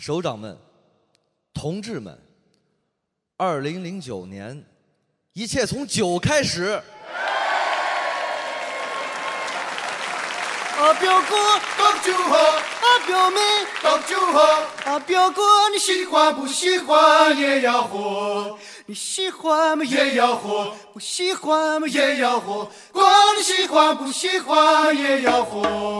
首长们、同志们，二零零九年，一切从酒开始。啊，表哥，倒酒喝；啊，表妹，倒酒喝；啊，表哥，你喜欢不喜欢也要喝？你喜欢嘛也要喝，不喜欢嘛也要喝。管你喜欢不喜欢也要喝。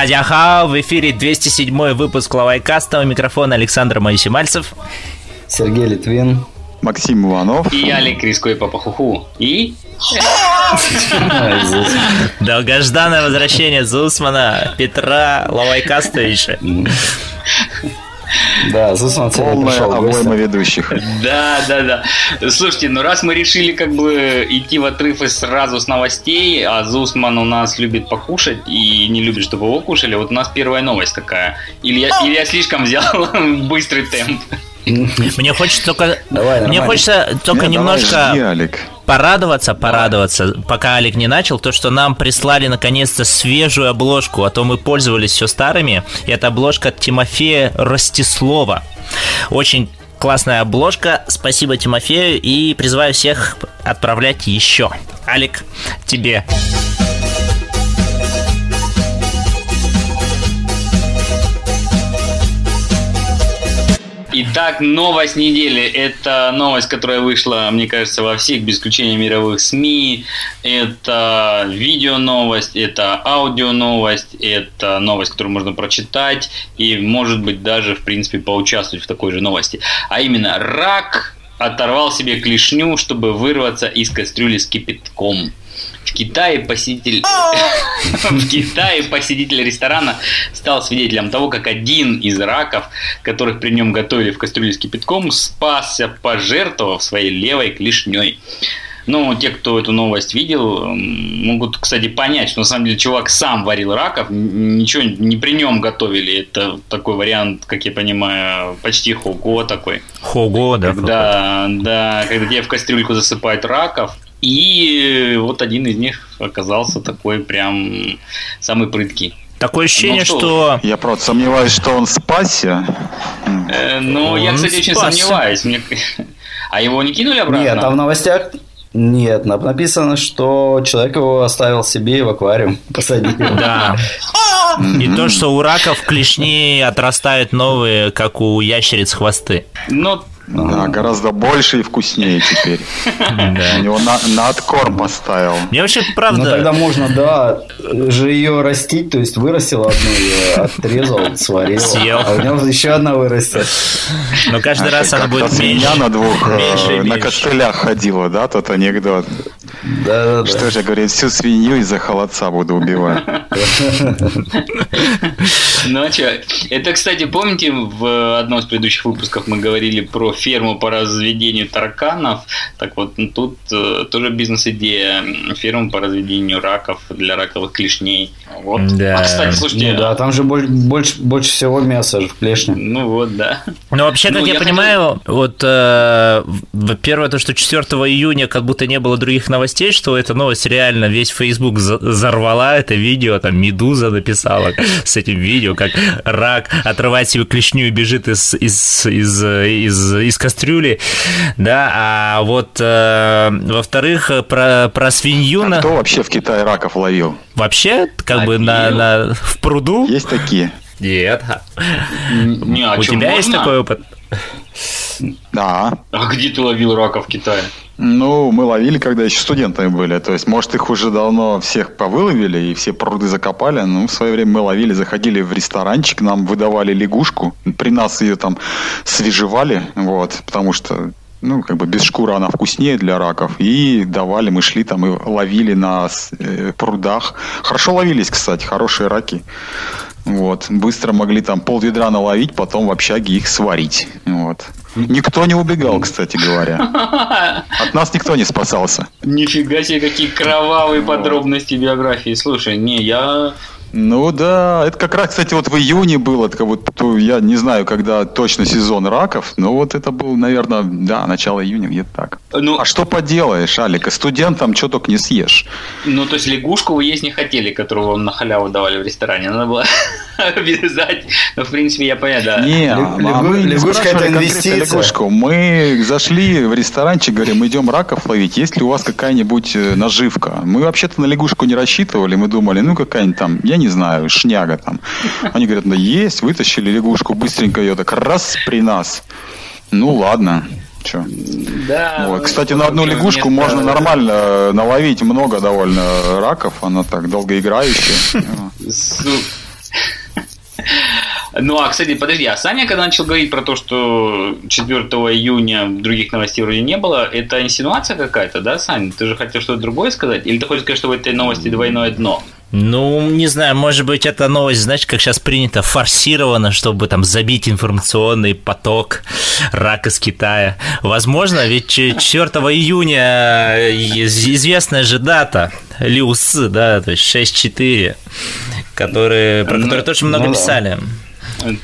Дядя Хау, в эфире 207 выпуск Лавайкаста. У микрофона Александр Моисимальцев. Сергей Литвин. Максим Иванов. И Алик Риско и Папа Хуху. И... Долгожданное возвращение Зусмана, Петра Лавайкастовича. Да, Зусман сегодня пришел обойма ведущих. Да, да, да. Слушайте, ну раз мы решили как бы идти в отрыв и сразу с новостей, а Зусман у нас любит покушать и не любит, чтобы его кушали, вот у нас первая новость такая. Или я, или я слишком взял быстрый темп. Мне хочется только, давай, мне хочется только Нет, немножко давай, жди, Алик. Порадоваться, порадоваться, пока Алик не начал, то, что нам прислали наконец-то свежую обложку, а то мы пользовались все старыми. И это обложка от Тимофея Ростислова. Очень классная обложка. Спасибо Тимофею и призываю всех отправлять еще. Алик, тебе. Итак, новость недели. Это новость, которая вышла, мне кажется, во всех, без исключения мировых СМИ. Это видео новость, это аудио новость, это новость, которую можно прочитать и, может быть, даже, в принципе, поучаствовать в такой же новости. А именно, рак оторвал себе клешню, чтобы вырваться из кастрюли с кипятком. В Китае посетитель в Китае посетитель ресторана стал свидетелем того, как один из раков, которых при нем готовили в кастрюле с кипятком, спасся, пожертвовав своей левой клешней. Ну, те, кто эту новость видел, могут, кстати, понять, что на самом деле чувак сам варил раков, ничего не при нем готовили. Это такой вариант, как я понимаю, почти хого такой. Хого, да. Да, да, когда тебе в кастрюльку засыпают раков, и вот один из них оказался такой прям самый прыткий. Такое ощущение, ну, что... что... Я просто сомневаюсь, что он спасся. Э, ну, я, кстати, очень спасся. сомневаюсь. Мне... А его не кинули обратно? Нет, там в новостях нет, написано, что человек его оставил себе в аквариум, посадил. Да. И то, что у раков клешни отрастают новые, как у ящериц хвосты. Ну, да, гораздо больше и вкуснее теперь. У него на, на откорм поставил. Мне вообще правда... Ну тогда можно, да, же ее растить, то есть вырастил одну, ее отрезал, сварил. Съел. А у него еще одна вырастет. Но каждый а раз она будет меньше. на двух э, на костылях ходила, да, тот анекдот. Да, да, Что да. же, говорит, всю свинью из-за холодца буду убивать. Ну а что? Это, кстати, помните, в одном из предыдущих выпусков мы говорили про ферму по разведению тараканов. Так вот, ну, тут э, тоже бизнес-идея. Ферма по разведению раков для раковых клешней. Вот. Да. А, кстати, слушайте... Ну, да, там же больше, больше, больше всего мяса же в клешне. Ну вот, да. Ну, вообще, как ну, я, я понимаю, хотел... вот, э, первое, то, что 4 июня как будто не было других новостей, что эта новость реально весь Facebook взорвала это видео, там Медуза написала с этим видео, как рак отрывает себе клешню и бежит из, из, из, из, из кастрюли, да, а вот, э, во-вторых, про, про свинью... А кто вообще в Китае раков ловил? Вообще, как а бы на, на, в пруду? Есть такие? Нет. Не, а У тебя можно? есть такой опыт? Да. А где ты ловил раков в Китае? Ну, мы ловили, когда еще студентами были. То есть, может, их уже давно всех повыловили и все пруды закопали. Ну, в свое время мы ловили, заходили в ресторанчик, нам выдавали лягушку. При нас ее там свежевали, вот, потому что ну, как бы без шкуры она вкуснее для раков. И давали, мы шли там и ловили на э, прудах. Хорошо ловились, кстати, хорошие раки. Вот. Быстро могли там пол ведра наловить, потом в общаге их сварить. Вот. Никто не убегал, кстати говоря. От нас никто не спасался. Нифига себе, какие кровавые подробности биографии. Слушай, не, я Ну да, это как раз, кстати, вот в июне было, это вот, я не знаю, когда точно сезон раков, но вот это был, наверное, да, начало июня, где-то так. Ну, а что поделаешь, Алика, студентам что только не съешь. Ну, то есть лягушку вы есть не хотели, которую вам на халяву давали в ресторане, надо было обвязать. Ну, в принципе, я понял, да. Не, а мы лягушка это инвестиция. Лягушку. Мы зашли в ресторанчик, говорим, мы идем раков ловить, есть ли у вас какая-нибудь э, наживка? Мы вообще-то на лягушку не рассчитывали, мы думали, ну, какая-нибудь там, я не знаю, шняга там. Они говорят, да есть, вытащили лягушку, быстренько ее так раз при нас. Ну ладно, Че? Да. Вот. Кстати, на одну лягушку место... можно нормально наловить много довольно раков, она так долгоиграющая. Ну, а, кстати, подожди, а Саня, когда начал говорить про то, что 4 июня других новостей вроде не было, это инсинуация какая-то, да, Саня? Ты же хотел что-то другое сказать? Или ты хочешь сказать, что в этой новости двойное дно? Ну, не знаю, может быть, эта новость, знаешь, как сейчас принято, форсирована, чтобы там забить информационный поток рак из Китая. Возможно, ведь 4 июня э, известная же дата, Лиус, да, то есть 6-4, которые, про ну, которые тоже много ну, писали.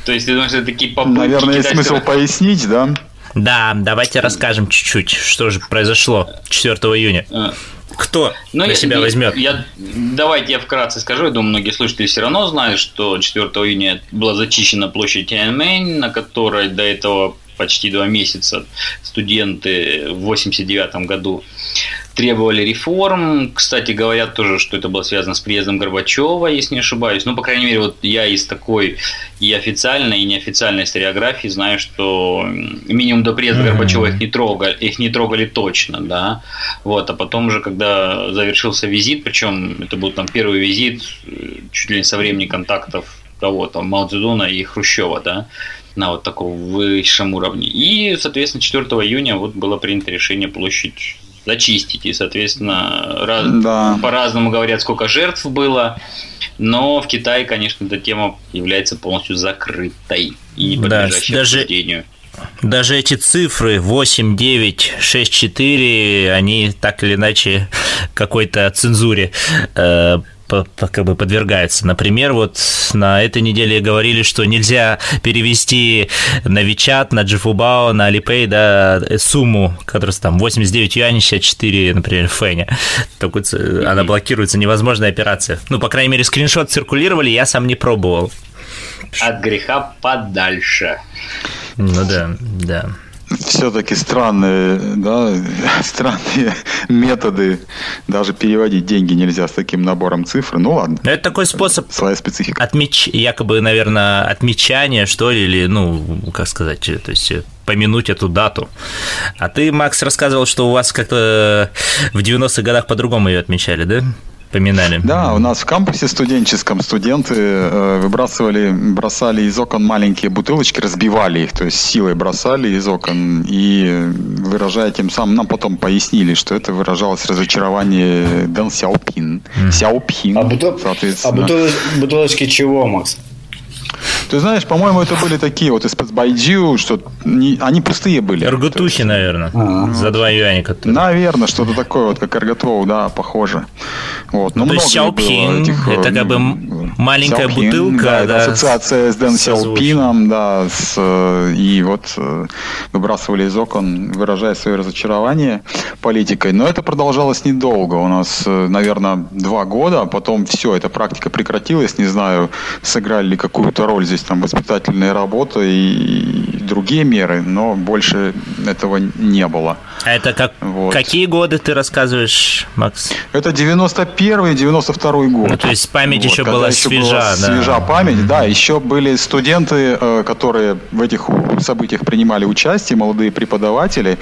То есть, ты думаешь, это такие попытки... Наверное, есть смысл пояснить, да? Да, давайте расскажем чуть-чуть, что же произошло 4 июня. Кто Но ну, на я, себя возьмет? Я, давайте я вкратце скажу. Я думаю, многие слушатели все равно знают, что 4 июня была зачищена площадь Тяньаньмэнь, на которой до этого почти два месяца студенты в 89 году требовали реформ. Кстати, говорят тоже, что это было связано с приездом Горбачева, если не ошибаюсь. Ну, по крайней мере, вот я из такой и официальной, и неофициальной историографии знаю, что минимум до приезда mm-hmm. Горбачева их не трогали, их не трогали точно, да. Вот, а потом уже, когда завершился визит, причем это был там первый визит, э, чуть ли не со времени контактов кого там, Мао Цзэдуна и Хрущева, да, на вот таком высшем уровне. И, соответственно, 4 июня вот было принято решение площадь зачистить. И, соответственно, раз, да. по-разному говорят, сколько жертв было. Но в Китае, конечно, эта тема является полностью закрытой и не подлежащей да, даже... обсуждению. Даже эти цифры 8, 9, 6, 4, они так или иначе какой-то цензуре э, как бы подвергается. Например, вот на этой неделе говорили, что нельзя перевести на Вичат, на Джифубао, на Alipay, да, сумму, которая там 89 юаней, 64, например, фэня. Вот, она блокируется, невозможная операция. Ну, по крайней мере, скриншот циркулировали, я сам не пробовал. От греха подальше. Ну да, да все-таки странные, да, странные методы. Даже переводить деньги нельзя с таким набором цифр. Ну ладно. Это такой способ. Своя специфика. Отмеч... Якобы, наверное, отмечание, что ли, или, ну, как сказать, то есть помянуть эту дату. А ты, Макс, рассказывал, что у вас как-то в 90-х годах по-другому ее отмечали, да? Поминали. Да, у нас в кампусе студенческом студенты э, выбрасывали, бросали из окон маленькие бутылочки, разбивали их, то есть силой бросали из окон и выражая тем самым, нам потом пояснили, что это выражалось разочарование Дэн Сяопин. Mm. Сяопин, а, бутыл... соответственно. а бутыл... бутылочки чего, Макс? Ты знаешь, по-моему, это были такие вот из-под Байджиу, что не, они пустые были. Эргутухи, наверное, А-а-а. за два юаня. Которые... Наверное, что-то такое, вот как Эрготвоу, да, похоже. Вот. Но ну, есть Сяопин, этих, это как бы маленькая Сяопин, бутылка. Да, да, ассоциация с Дэн Сяопином, да, с, э, и вот э, выбрасывали из окон, выражая свое разочарование политикой. Но это продолжалось недолго. У нас, э, наверное, два года, а потом все, эта практика прекратилась. Не знаю, сыграли ли какую-то роль здесь там воспитательная работа и другие меры, но больше этого не было. Это как, вот. какие годы ты рассказываешь, Макс? Это 91 92 год. Ну, то есть память вот, еще была еще свежа. Была да. Свежа память, mm-hmm. да. Еще были студенты, э, которые в этих событиях принимали участие, молодые преподаватели.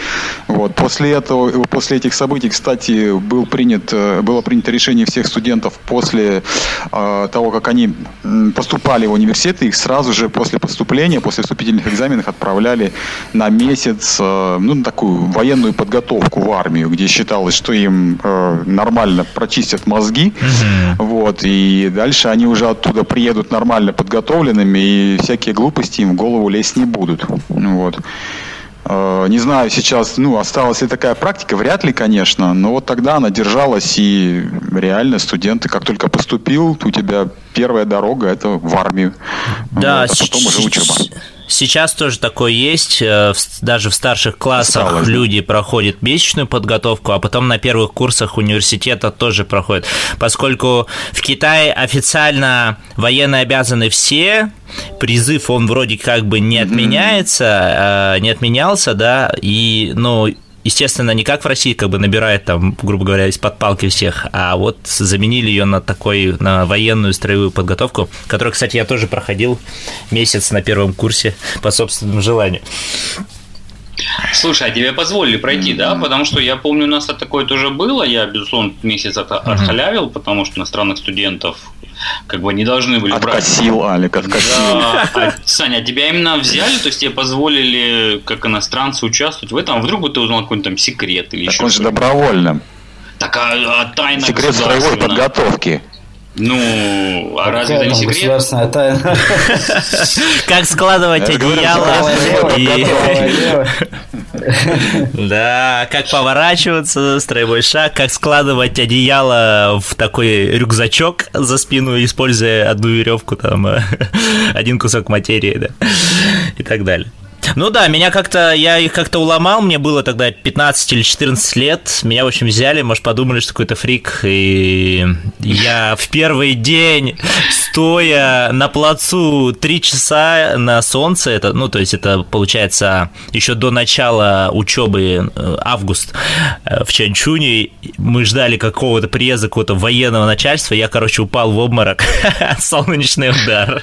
Вот. После, этого, после этих событий, кстати, был принят, э, было принято решение всех студентов после э, того, как они поступали в университеты, их сразу же после поступления, после вступительных экзаменов отправляли на месяц, ну, на такую военную подготовку в армию, где считалось, что им э, нормально прочистят мозги, угу. вот, и дальше они уже оттуда приедут нормально подготовленными, и всякие глупости им в голову лезть не будут, вот. Э, не знаю сейчас, ну, осталась ли такая практика, вряд ли, конечно, но вот тогда она держалась, и реально студенты, как только поступил, у тебя первая дорога – это в армию. Да, вот, а потом уже учеба. Сейчас тоже такое есть. Э, даже в старших классах Стало, люди проходят месячную подготовку, а потом на первых курсах университета тоже проходят. Поскольку в Китае официально военные обязаны все, призыв он вроде как бы не отменяется, mm-hmm. не отменялся, да, и, ну, естественно, не как в России, как бы набирает там, грубо говоря, из-под палки всех, а вот заменили ее на такой, на военную строевую подготовку, которую, кстати, я тоже проходил месяц на первом курсе по собственному желанию. Слушай, а тебе позволили пройти, mm-hmm. да? Потому что я помню, у нас такое тоже было. Я, безусловно, месяц от, отхалявил, потому что иностранных студентов как бы не должны были откосил, брать. Алик, откосил. Да. А, Саня, а тебя именно взяли, то есть тебе позволили как иностранцу участвовать в этом? А вдруг бы ты узнал какой-то там секрет или так еще он же добровольно. Так, а, а тайна Секрет строевой подготовки. Ну, а разве это не секрет? Государственная тайна. Как складывать одеяло. Да, как поворачиваться, строевой шаг, как складывать одеяло в такой рюкзачок за спину, используя одну веревку, там, один кусок материи, да, и так далее. Ну да, меня как-то, я их как-то уломал, мне было тогда 15 или 14 лет, меня, в общем, взяли, может, подумали, что какой-то фрик, и я в первый день, стоя на плацу 3 часа на солнце, это, ну, то есть это, получается, еще до начала учебы, э, август, э, в Чанчуне, мы ждали какого-то приезда какого-то военного начальства, я, короче, упал в обморок, солнечный удар.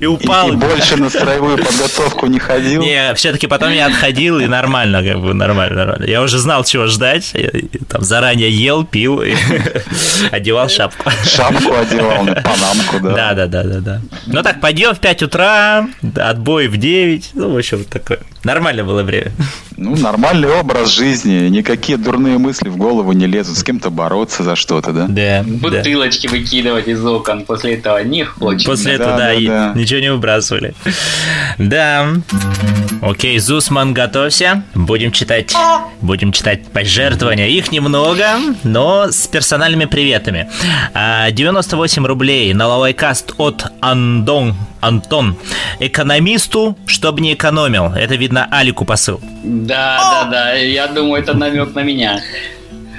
И упал. И, и больше на строевую подготовку не ходил? Не, все-таки потом я отходил, и нормально, как бы, нормально, нормально. Я уже знал, чего ждать. Я, там заранее ел, пил, и одевал шапку. Шапку одевал, панамку, да. Да, да, да, да, да. Ну так, пойдем в 5 утра, отбой в 9. Ну, в общем, такое. Нормально было время. Ну, нормальный образ жизни, никакие дурные мысли в голову не лезут, с кем-то бороться за что-то, да? Да. Бутылочки да. выкидывать из окон после этого не хочется. После этого, да, да, и да. ничего не выбрасывали. Да. Окей, Зусман, готовься. Будем читать, будем читать пожертвования. Их немного, но с персональными приветами. 98 а, рублей на лавайкаст от Андон Антон. Экономисту, чтобы не экономил. Это видно Алику посыл. Да, да, да. Я думаю, это намек на меня.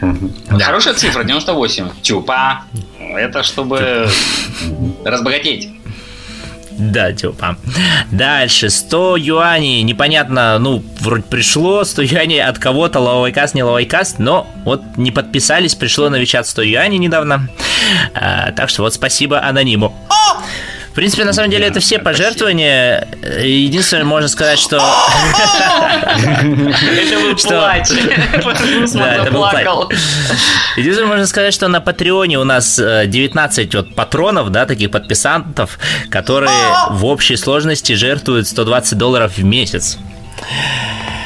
Да. Хорошая цифра, 98. Чупа. Это чтобы разбогатеть. Да, типа. Дальше, 100 юаней, непонятно, ну, вроде пришло 100 юаней от кого-то, лавайкаст, не лавайкаст, но вот не подписались, пришло на Вичат 100 юаней недавно. А, так что вот спасибо анониму. В принципе, на самом деле, это все пожертвования. Единственное, можно сказать, что... Это был плач. Да, это был плач. Единственное, можно сказать, что на Патреоне у нас 19 э, вот патронов, да, таких подписантов, которые в общей сложности жертвуют 120 долларов в месяц.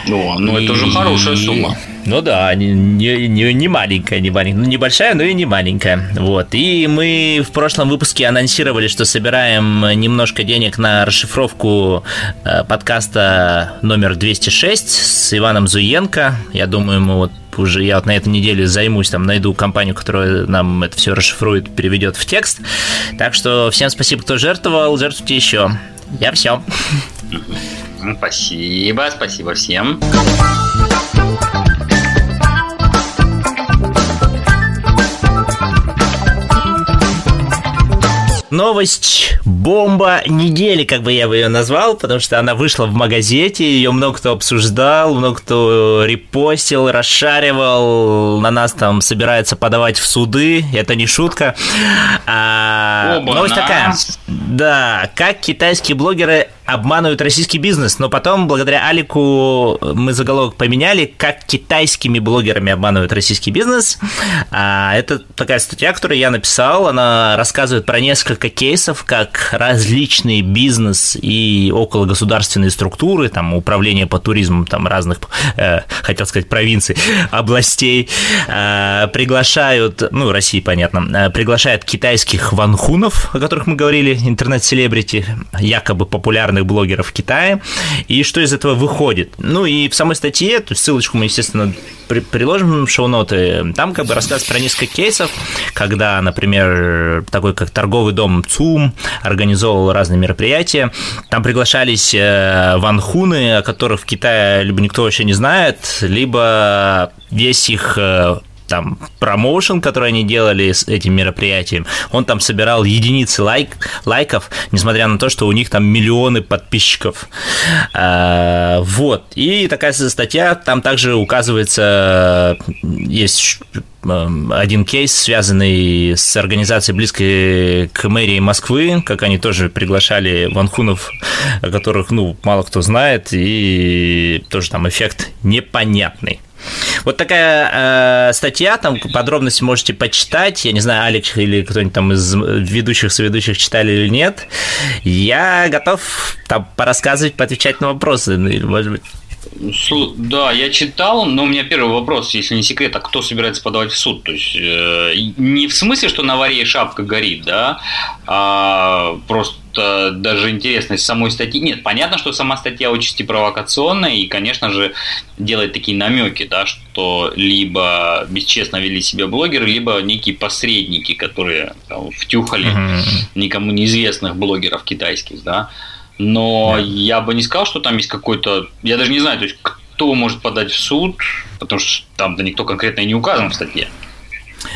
Ну, ну это уже хорошая сумма. Ну да, не, не, не, маленькая, не маленькая, ну небольшая, но и не маленькая. Вот. И мы в прошлом выпуске анонсировали, что собираем немножко денег на расшифровку э, подкаста номер 206 с Иваном Зуенко. Я думаю, мы вот уже я вот на этой неделе займусь, там найду компанию, которая нам это все расшифрует, переведет в текст. Так что всем спасибо, кто жертвовал, жертвуйте еще. Я все. Спасибо, спасибо всем. Новость. Бомба недели, как бы я бы ее назвал, потому что она вышла в магазете, ее много кто обсуждал, много кто репостил, расшаривал, на нас там собирается подавать в суды, это не шутка. А, новость такая. Да, как китайские блогеры обманывают российский бизнес, но потом, благодаря Алику, мы заголовок поменяли, как китайскими блогерами обманывают российский бизнес. А, это такая статья, которую я написал, она рассказывает про несколько кейсов, как различные бизнес и около государственные структуры, там, управление по туризму, там, разных, э, хотел сказать, провинций, областей, э, приглашают, ну, России, понятно, э, приглашают китайских ванхунов, о которых мы говорили, интернет-селебрити, якобы популярных блогеров в Китае, и что из этого выходит. Ну и в самой статье, ссылочку мы, естественно, при, приложим в шоу-ноты, там как бы рассказ про несколько кейсов, когда, например, такой как торговый дом ЦУМ организовывал разные мероприятия, там приглашались э, ванхуны, о которых в Китае либо никто вообще не знает, либо весь их э, там промоушен, который они делали с этим мероприятием, он там собирал единицы лайк, лайков, несмотря на то, что у них там миллионы подписчиков. А, вот. И такая статья, там также указывается, есть эм, один кейс, связанный с организацией близкой к мэрии Москвы, как они тоже приглашали ванхунов, о которых, ну, мало кто знает, и тоже там эффект непонятный. Вот такая э, статья, там подробности можете почитать. Я не знаю, Алекс или кто-нибудь там из ведущих, соведущих читали или нет. Я готов там порассказывать, поотвечать на вопросы, ну, или, может быть. Да, я читал, но у меня первый вопрос, если не секрет, а кто собирается подавать в суд? То есть э, не в смысле, что на варе шапка горит, да, а просто даже интересность самой статьи. Нет, понятно, что сама статья отчасти провокационная и, конечно же, делает такие намеки, да, что либо бесчестно вели себя блогеры, либо некие посредники, которые там, втюхали никому неизвестных блогеров китайских, да. Но да. я бы не сказал, что там есть какой-то... Я даже не знаю, то есть кто может подать в суд, потому что там-то никто конкретно и не указан в статье.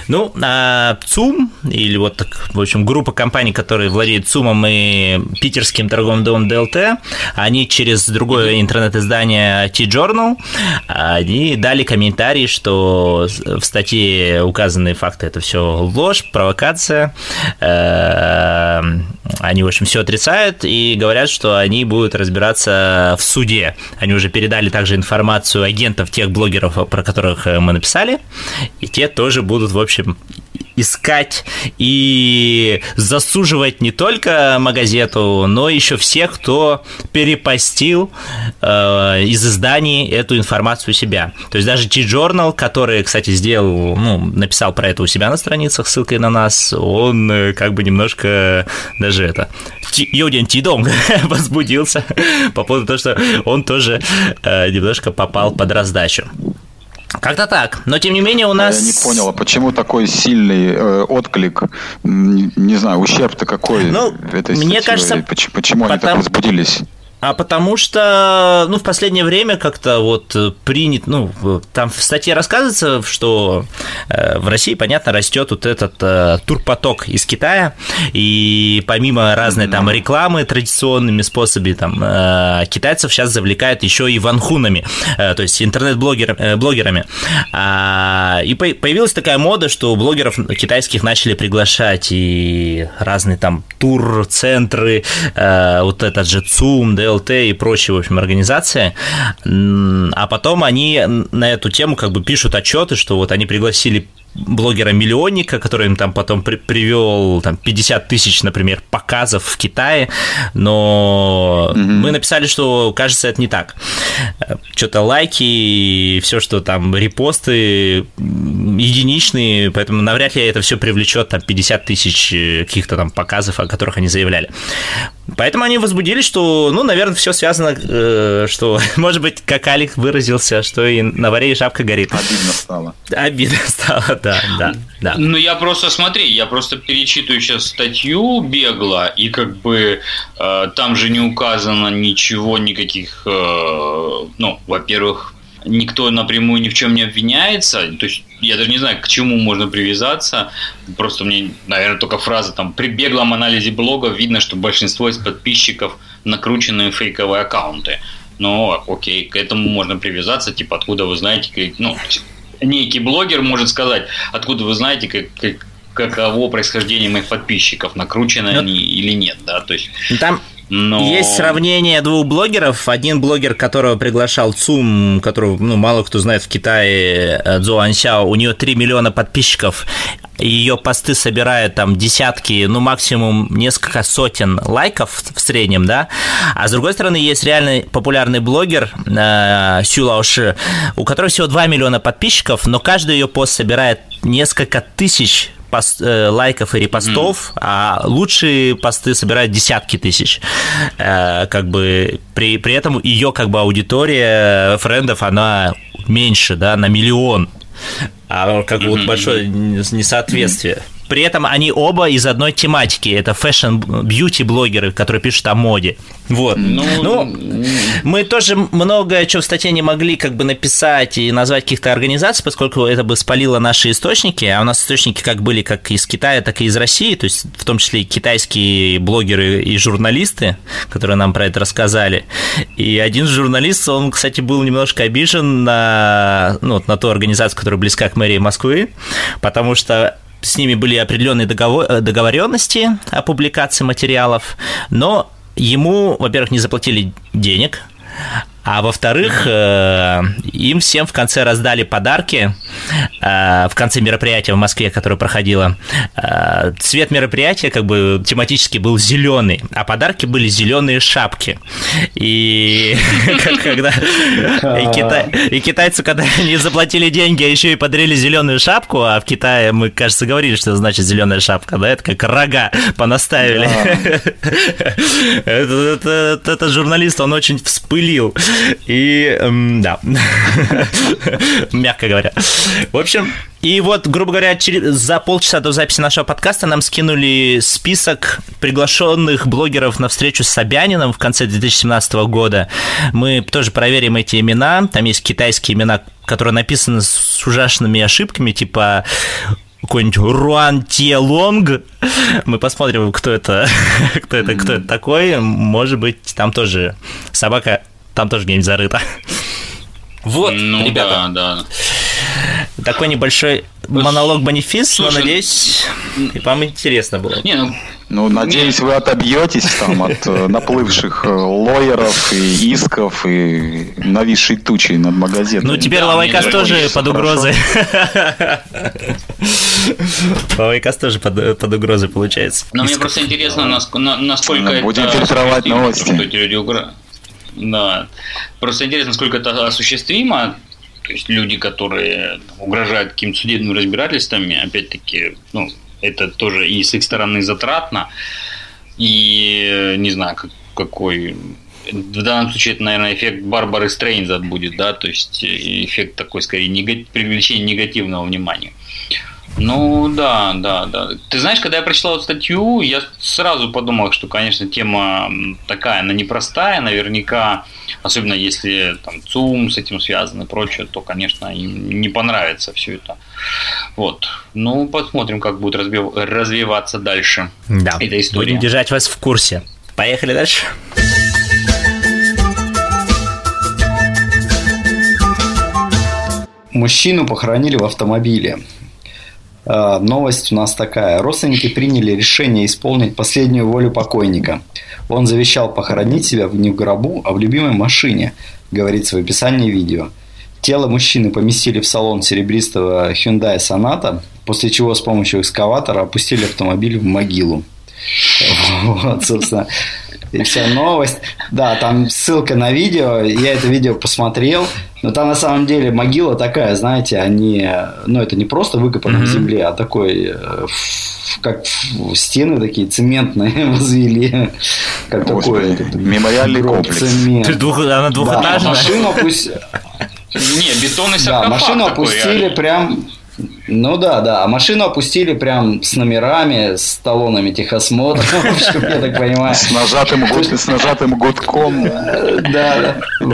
Ну, а ЦУМ, или вот так, в общем, группа компаний, которые владеют ЦУМом и питерским торговым домом ДЛТ, они через другое интернет-издание T-Journal, они дали комментарий, что в статье указанные факты это все ложь, провокация. Э, они, в общем, все отрицают и говорят, что они будут разбираться в суде. Они уже передали также информацию агентов тех блогеров, про которых мы написали, и те тоже будут, в общем, искать и засуживать не только Магазету, но еще всех, кто перепостил э, из изданий эту информацию у себя. То есть даже T-Journal, который, кстати, сделал, ну, написал про это у себя на страницах ссылкой на нас, он э, как бы немножко даже это Йодин Тидонг возбудился по поводу того, что он тоже э, немножко попал под раздачу. Как-то так. Но тем не менее у нас... Я не понял, а почему такой сильный э, отклик? Не, знаю, ущерб-то какой? Ну, этой мне статьи? кажется... Почему, почему потому... они так возбудились? А потому что, ну, в последнее время как-то вот принят, ну, там в статье рассказывается, что э, в России, понятно, растет вот этот э, турпоток из Китая, и помимо разной там рекламы традиционными способами, там, э, китайцев сейчас завлекают еще и ванхунами, то есть интернет-блогерами. А, и появилась такая мода, что блогеров китайских начали приглашать и разные там тур-центры, вот этот же ЦУМ, да, ЛТ и прочие, в общем, организации, а потом они на эту тему как бы пишут отчеты, что вот они пригласили блогера-миллионника, который им там потом при привел там, 50 тысяч, например, показов в Китае, но mm-hmm. мы написали, что, кажется, это не так. Что-то лайки все, что там репосты единичные, поэтому навряд ли это все привлечет там 50 тысяч каких-то там показов, о которых они заявляли. Поэтому они возбудились, что, ну, наверное, все связано, э, что, может быть, как Алик выразился, что и на варе и шапка горит. Обидно стало. Обидно стало, да, да, да. Ну, я просто, смотри, я просто перечитываю сейчас статью бегло, и как бы э, там же не указано ничего, никаких, э, ну, во-первых, никто напрямую ни в чем не обвиняется, то есть я даже не знаю, к чему можно привязаться. Просто мне, наверное, только фраза там «При беглом анализе блогов видно, что большинство из подписчиков накрученные фейковые аккаунты». Но, окей, к этому можно привязаться, типа, откуда вы знаете, ну, некий блогер может сказать, откуда вы знаете, как, как, каково происхождение моих подписчиков, накручены Но... они или нет, да, то есть... Там но... Есть сравнение двух блогеров. Один блогер, которого приглашал ЦУМ, которого ну, мало кто знает в Китае, э, Цзо Ансяо, у нее 3 миллиона подписчиков. Ее посты собирают там десятки, ну максимум несколько сотен лайков в среднем, да. А с другой стороны, есть реально популярный блогер э, Сю Лаоши, у которой всего 2 миллиона подписчиков, но каждый ее пост собирает несколько тысяч пост, э, лайков и репостов, mm. а лучшие посты собирают десятки тысяч. Э, как бы при, при этом ее как бы аудитория френдов, она меньше, да, на миллион. А как бы вот большое несоответствие. При этом они оба из одной тематики. Это фэшн-бьюти-блогеры, которые пишут о моде. Вот. Ну, ну, мы тоже много чего в статье не могли как бы написать и назвать каких-то организаций, поскольку это бы спалило наши источники, а у нас источники как были как из Китая, так и из России, то есть в том числе и китайские блогеры и журналисты, которые нам про это рассказали. И один журналист, он, кстати, был немножко обижен на, ну, на ту организацию, которая близка к мэрии Москвы, потому что с ними были определенные договор, э, договоренности о публикации материалов, но ему, во-первых, не заплатили денег, а во-вторых, э, им всем в конце раздали подарки э, в конце мероприятия в Москве, которое проходило. Э, цвет мероприятия как бы тематически был зеленый, а подарки были зеленые шапки. И когда и китайцы, когда они заплатили деньги, еще и подарили зеленую шапку, а в Китае мы, кажется, говорили, что значит зеленая шапка, да, это как рога понаставили. Этот журналист, он очень вспылил. И эм, да, мягко говоря. В общем, и вот, грубо говоря, через, за полчаса до записи нашего подкаста нам скинули список приглашенных блогеров на встречу с Собянином в конце 2017 года. Мы тоже проверим эти имена. Там есть китайские имена, которые написаны с ужасными ошибками, типа какой-нибудь Руан Лонг. Мы посмотрим, кто это, кто это, кто это такой. Может быть, там тоже собака там тоже где-нибудь зарыто. Вот, ну, ребята. Да, да. Такой небольшой монолог Бонифис, Слушай, но надеюсь, вам интересно было. Не, ну, ну, надеюсь, вы отобьетесь там от э, наплывших э, лоеров и исков и нависшей тучей над магазином. Ну, теперь да, Лавайкас тоже под угрозой. Лавайкас тоже под, под угрозой получается. Но мне просто интересно, насколько Будем фильтровать новости. Да. Просто интересно, насколько это осуществимо. То есть люди, которые угрожают каким-то судебным разбирательствами, опять-таки, ну, это тоже и с их стороны затратно, и не знаю, какой в данном случае это, наверное, эффект Барбары Стрейнза будет, да, то есть эффект такой, скорее, негатив, привлечения негативного внимания. Ну да, да, да. Ты знаешь, когда я прочитал эту статью, я сразу подумал, что, конечно, тема такая, она непростая, наверняка, особенно если там ЦУМ с этим связан и прочее, то, конечно, им не понравится все это. Вот. Ну, посмотрим, как будет развиваться дальше да. эта история. Будем держать вас в курсе. Поехали дальше. Мужчину похоронили в автомобиле. Э, новость у нас такая. Родственники приняли решение исполнить последнюю волю покойника. Он завещал похоронить себя не в гробу, а в любимой машине, говорится в описании видео. Тело мужчины поместили в салон серебристого Hyundai Sonata, после чего с помощью экскаватора опустили автомобиль в могилу. Вот, собственно, и вся новость. Да, там ссылка на видео, я это видео посмотрел, но там на самом деле могила такая, знаете, они, ну это не просто выкопано mm-hmm. в земле, а такой, э, как стены такие цементные возвели, как Господи, такой мемориальный комплекс. Цемент. Двух, она двухэтажная. Да, машину пусть... Не, бетонный Да, машину опустили прям ну да, да. А машину опустили прям с номерами, с талонами техосмотра, в общем, я так понимаю. С нажатым, с нажатым гудком. Да, да.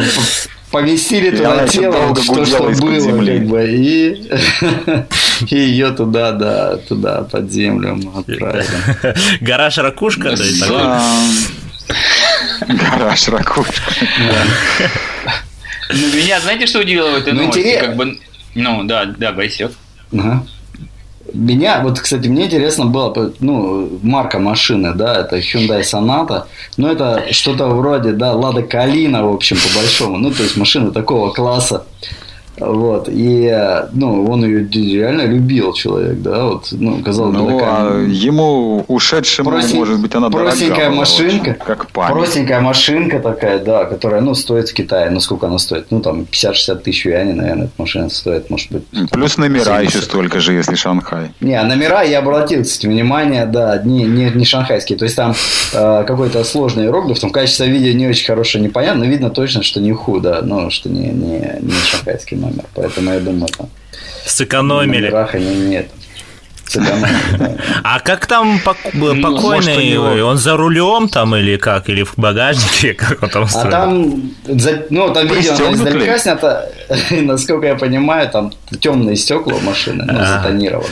Повесили туда тело, что, что было, как бы, и, и ее туда, да, туда, под землю отправили. Гараж ракушка, да, Гараж ракушка. Ну, меня, знаете, что удивило в этой ну, новости? Как бы, ну, да, да, Байсек. Ага. Меня, вот, кстати, мне интересно было, ну, марка машины, да, это Hyundai Sonata, но это что-то вроде, да, Лада Калина, в общем, по большому, ну, то есть машина такого класса. Вот, и, ну, он ее реально любил, человек, да, вот, ну, казалось бы, Ну, такая... а ему ушедшему, Простен- может быть, она простенькая дорога машинка, очень, как память. простенькая машинка такая, да, которая, ну, стоит в Китае, ну, сколько она стоит? Ну, там, 50-60 тысяч юаней, наверное, эта машина стоит, может быть. Плюс номера 70. еще столько же, если Шанхай. Не, а номера я обратил, кстати, внимание, да, не, не, не шанхайские. То есть там э, какой-то сложный иероглиф, там качество видео не очень хорошее, непонятно, но видно точно, что не ху, да, ну, что не, не, не шанхайский номер. Поэтому я думаю, там Сэкономили. номерах они нет. А как там пок- может, у покойный? Он за рулем там или как? Или в багажнике? Как он там А там, ну, там видео издалека снято, насколько я понимаю, там темные стекла машины, ну, А. затонированы.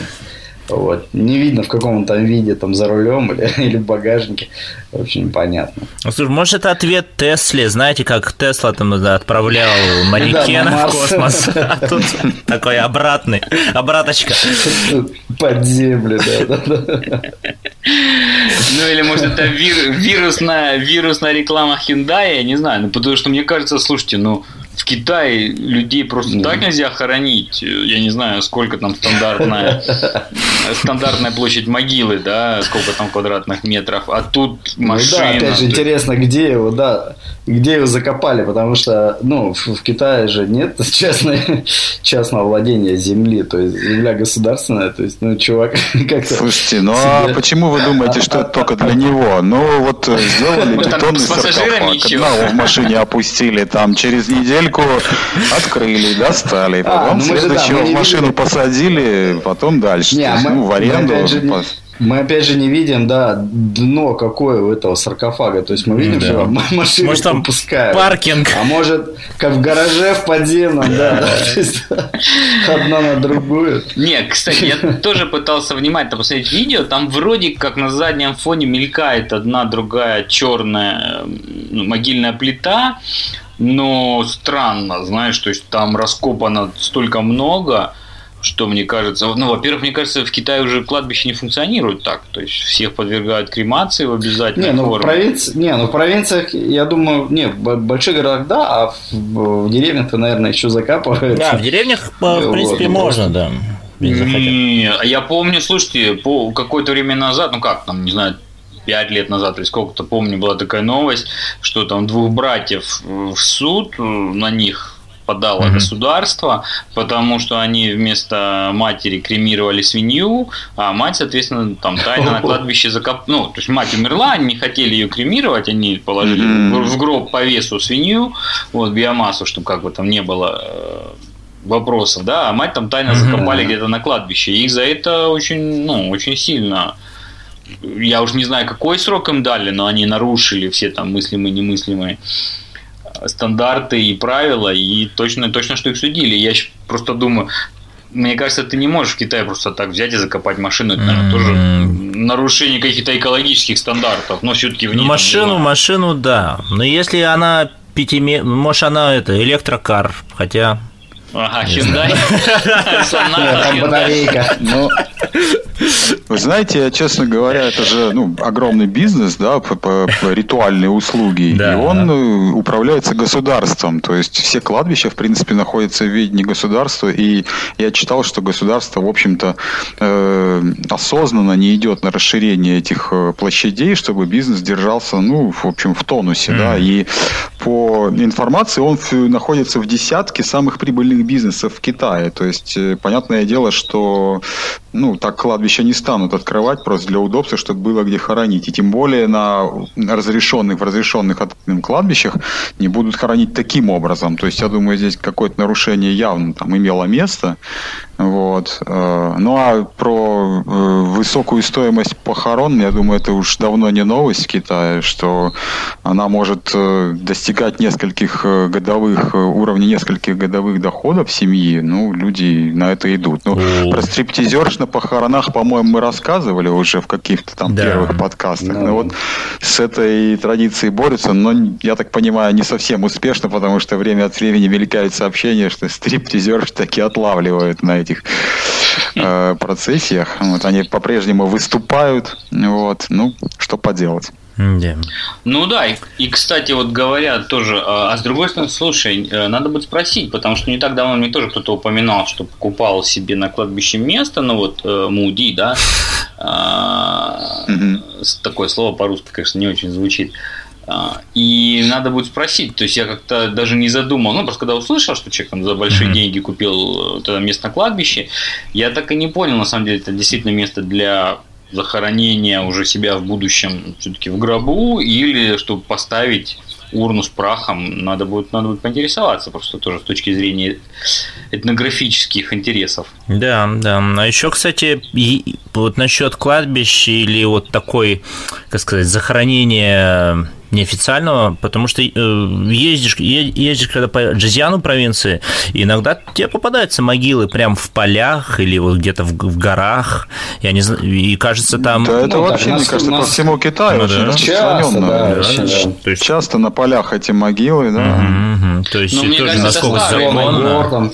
Вот. Не видно, в каком он там виде, там за рулем или, или в багажнике. Очень непонятно. Ну, слушай, может, это ответ Тесле? Знаете, как Тесла там да, отправлял Да, манекена на в космос? А тут такой обратный, обраточка. Под землю, да, да, да. Ну или может это вир- вирусная, вирусная реклама Hyundai, я не знаю. Ну потому что мне кажется, слушайте, ну в Китае людей просто так нельзя хоронить. Я не знаю, сколько там стандартная, стандартная площадь могилы, да, сколько там квадратных метров. А тут Ну машина. да, опять же, интересно, где его, да, где его закопали, потому что, ну, в, в Китае же нет частной, частного владения земли, то есть земля государственная, то есть, ну, чувак как-то... Слушайте, ну а себе- почему вы думаете, что это только для него? Ну вот э, сделали бетонный с пассажирами саркофаг, одного в машине опустили, там через недельку открыли, достали, потом ну мы же, да, следующего мы не в машину видели. посадили, потом дальше. Не, То а есть, мы, ну, в мы аренду. опять же не- пос- мы опять же не видим, да, дно какое у этого саркофага. То есть мы видим, Да. что машину Может, там пропускают. паркинг? А может, как в гараже в подземном, да. Одна на другую. Не, кстати, я тоже пытался внимательно посмотреть видео. Там вроде как на заднем фоне мелькает одна другая черная ну, могильная плита. Но странно, знаешь, то есть там раскопано столько много, что мне кажется, ну, во-первых, мне кажется, в Китае уже кладбище не функционирует так, то есть всех подвергают кремации в обязательной Не, ну в форме. провинции, не, ну в провинциях, я думаю, не, в бо- больших городах да, а в, в деревнях-то, наверное, еще закапывают. Да, в деревнях, по- в Вот, принципе, ну, можно, да. Не, а я помню, слушайте, по какое-то время назад, ну как там, не знаю, пять лет назад или сколько-то помню, была такая новость, что там двух братьев в суд э, на них подало Мгм. государство, потому что они вместо матери кремировали свинью, а мать, соответственно, там тайно на кладбище закоп... Ну, то есть мать умерла, они не хотели ее кремировать, они положили Мгм. в гроб по весу свинью, вот, биомассу, чтобы как бы там не было э, вопросов, да, а мать там тайно закопали где-то на кладбище. И их за это очень, ну, очень сильно я уж не знаю, какой срок им дали, но они нарушили все там мыслимые, немыслимые э, стандарты и правила, и точно, точно, что их судили. Я просто думаю, мне кажется, ты не можешь в Китае просто так взять и закопать машину. Это, наверное, тоже М. нарушение каких-то экологических стандартов, но все-таки в Ну, машину, машину, да. Но если она пятиме... Может, она это, электрокар, хотя... Ага, Hyundai. Там батарейка. Ну, вы знаете, честно говоря, это же ну, огромный бизнес, да, по, по- по ритуальные услуги. Да, и он да. э, управляется государством. То есть все кладбища, в принципе, находятся в ведении государства. И я читал, что государство, в общем-то, э, осознанно не идет на расширение этих э, площадей, чтобы бизнес держался, ну, в общем, в тонусе, да. И по информации он находится в десятке самых прибыльных бизнесов в Китае. То есть, э, понятное дело, что ну, так кладбища не станут открывать просто для удобства, чтобы было где хоронить. И тем более на разрешенных, в разрешенных кладбищах не будут хоронить таким образом. То есть, я думаю, здесь какое-то нарушение явно там имело место. Вот. Э, Ну, а про э, высокую стоимость похорон, я думаю, это уж давно не новость в Китае, что она может э, достигать нескольких годовых, уровня нескольких годовых доходов семьи. Ну, люди на это идут. Ну, О. про стриптизерш на похоронах, по-моему, мы рассказывали уже в каких-то там Да. первых подкастах. Да. Но вот с этой традицией борются, но, я так понимаю, не совсем успешно, потому что время от времени мелькают сообщения, что стриптизерш таки отлавливают на этих э, процессиях. Вот, они по-прежнему выступают. Вот, ну, что поделать. Да. Ну да, и, и кстати, вот говорят тоже, а, а с другой стороны, слушай, э, надо будет спросить, потому что не так давно мне тоже кто-то упоминал, что покупал себе на кладбище место, ну вот э, Муди, да, а, такое слово по-русски, конечно, не очень звучит. А, и надо будет спросить, то есть я как-то даже не задумал, ну просто когда услышал, что человек там за большие деньги купил это место на кладбище, я так и не понял, на самом деле, это действительно место для захоронения уже себя в будущем все-таки в гробу, или чтобы поставить урну с прахом, надо будет, надо будет поинтересоваться, просто тоже с точки зрения этнографических интересов. Да, да. А еще, кстати, вот насчет кладбища или вот такой, как сказать, захоронения неофициального, потому что э, ездишь, ездишь когда по Джазиану провинции, иногда тебе попадаются могилы прям в полях или вот где-то в, в горах, я не знаю, и кажется там... Да, это ну, вообще, мне кажется, нас... по всему Китаю ну, очень да. часто, да, да, да. То есть... часто на полях эти могилы, да. Угу, угу. То есть, Но тоже насколько законно...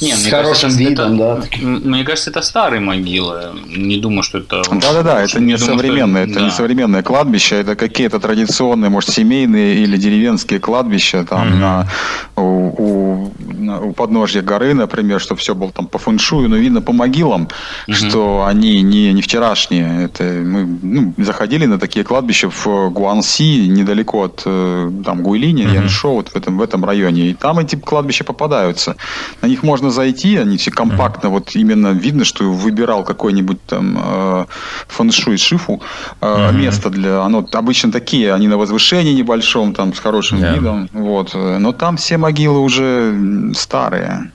Не, с хорошим кажется, видом, это, да. Мне кажется, это старые могилы. Не думаю, что это. Да-да-да, это не современное, это да. не современное кладбище, это какие-то традиционные, может, семейные или деревенские кладбища там mm-hmm. на, у, у, на, у подножья горы, например, что все было там по фэншую, но видно по могилам, mm-hmm. что они не, не вчерашние. Это мы ну, заходили на такие кладбища в Гуанси, недалеко от э, там Гуйлини, mm-hmm. Яншо, вот в этом, в этом районе. И там эти кладбища попадаются. На них можно зайти, они все компактно, mm-hmm. вот именно видно, что выбирал какой-нибудь там э, фэншуй шифу э, mm-hmm. место для, оно обычно такие, они на возвышении небольшом, там с хорошим yeah. видом, вот, но там все могилы уже старые.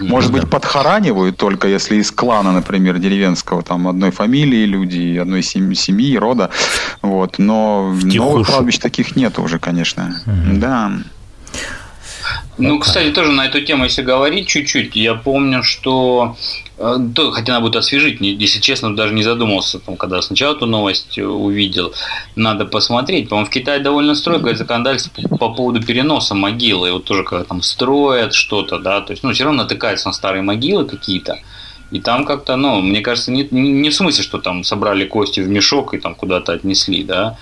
Может быть, подхоранивают только если из клана, например, деревенского, там одной фамилии люди, одной семьи, семьи рода, вот, но новых кладбищ таких нет уже, конечно, mm-hmm. да. Ну, кстати, тоже на эту тему, если говорить чуть-чуть, я помню, что э, то, хотя надо будет освежить, если честно, даже не задумался, там, когда сначала эту новость увидел. Надо посмотреть. По-моему, в Китае довольно строгое законодательство по, по поводу переноса могилы. И вот тоже когда там строят что-то, да, то есть, ну, все равно натыкаются на старые могилы какие-то. И там как-то, ну, мне кажется, не, не в смысле, что там собрали кости в мешок и там куда-то отнесли, да,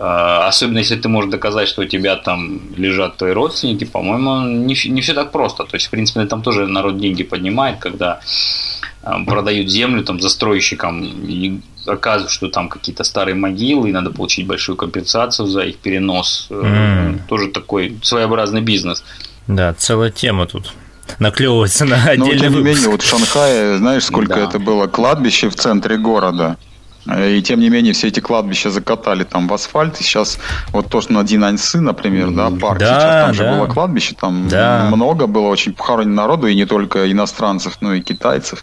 особенно если ты можешь доказать, что у тебя там лежат твои родственники, по-моему, не, не все так просто. То есть, в принципе, там тоже народ деньги поднимает, когда а, продают землю там застройщикам и оказывают, что там какие-то старые могилы, и надо получить большую компенсацию за их перенос. Mm. Тоже такой своеобразный бизнес. Да, целая тема тут наклевывается на отдельный Но, тем не менее, вот в Шанхае, знаешь, сколько да. это было кладбище в центре города? И тем не менее все эти кладбища закатали там в асфальт. И сейчас вот тоже на Динаньсы, например, да, парк. Да, сейчас там да. же было кладбище, там да. много было очень похоронено народу, и не только иностранцев, но и китайцев.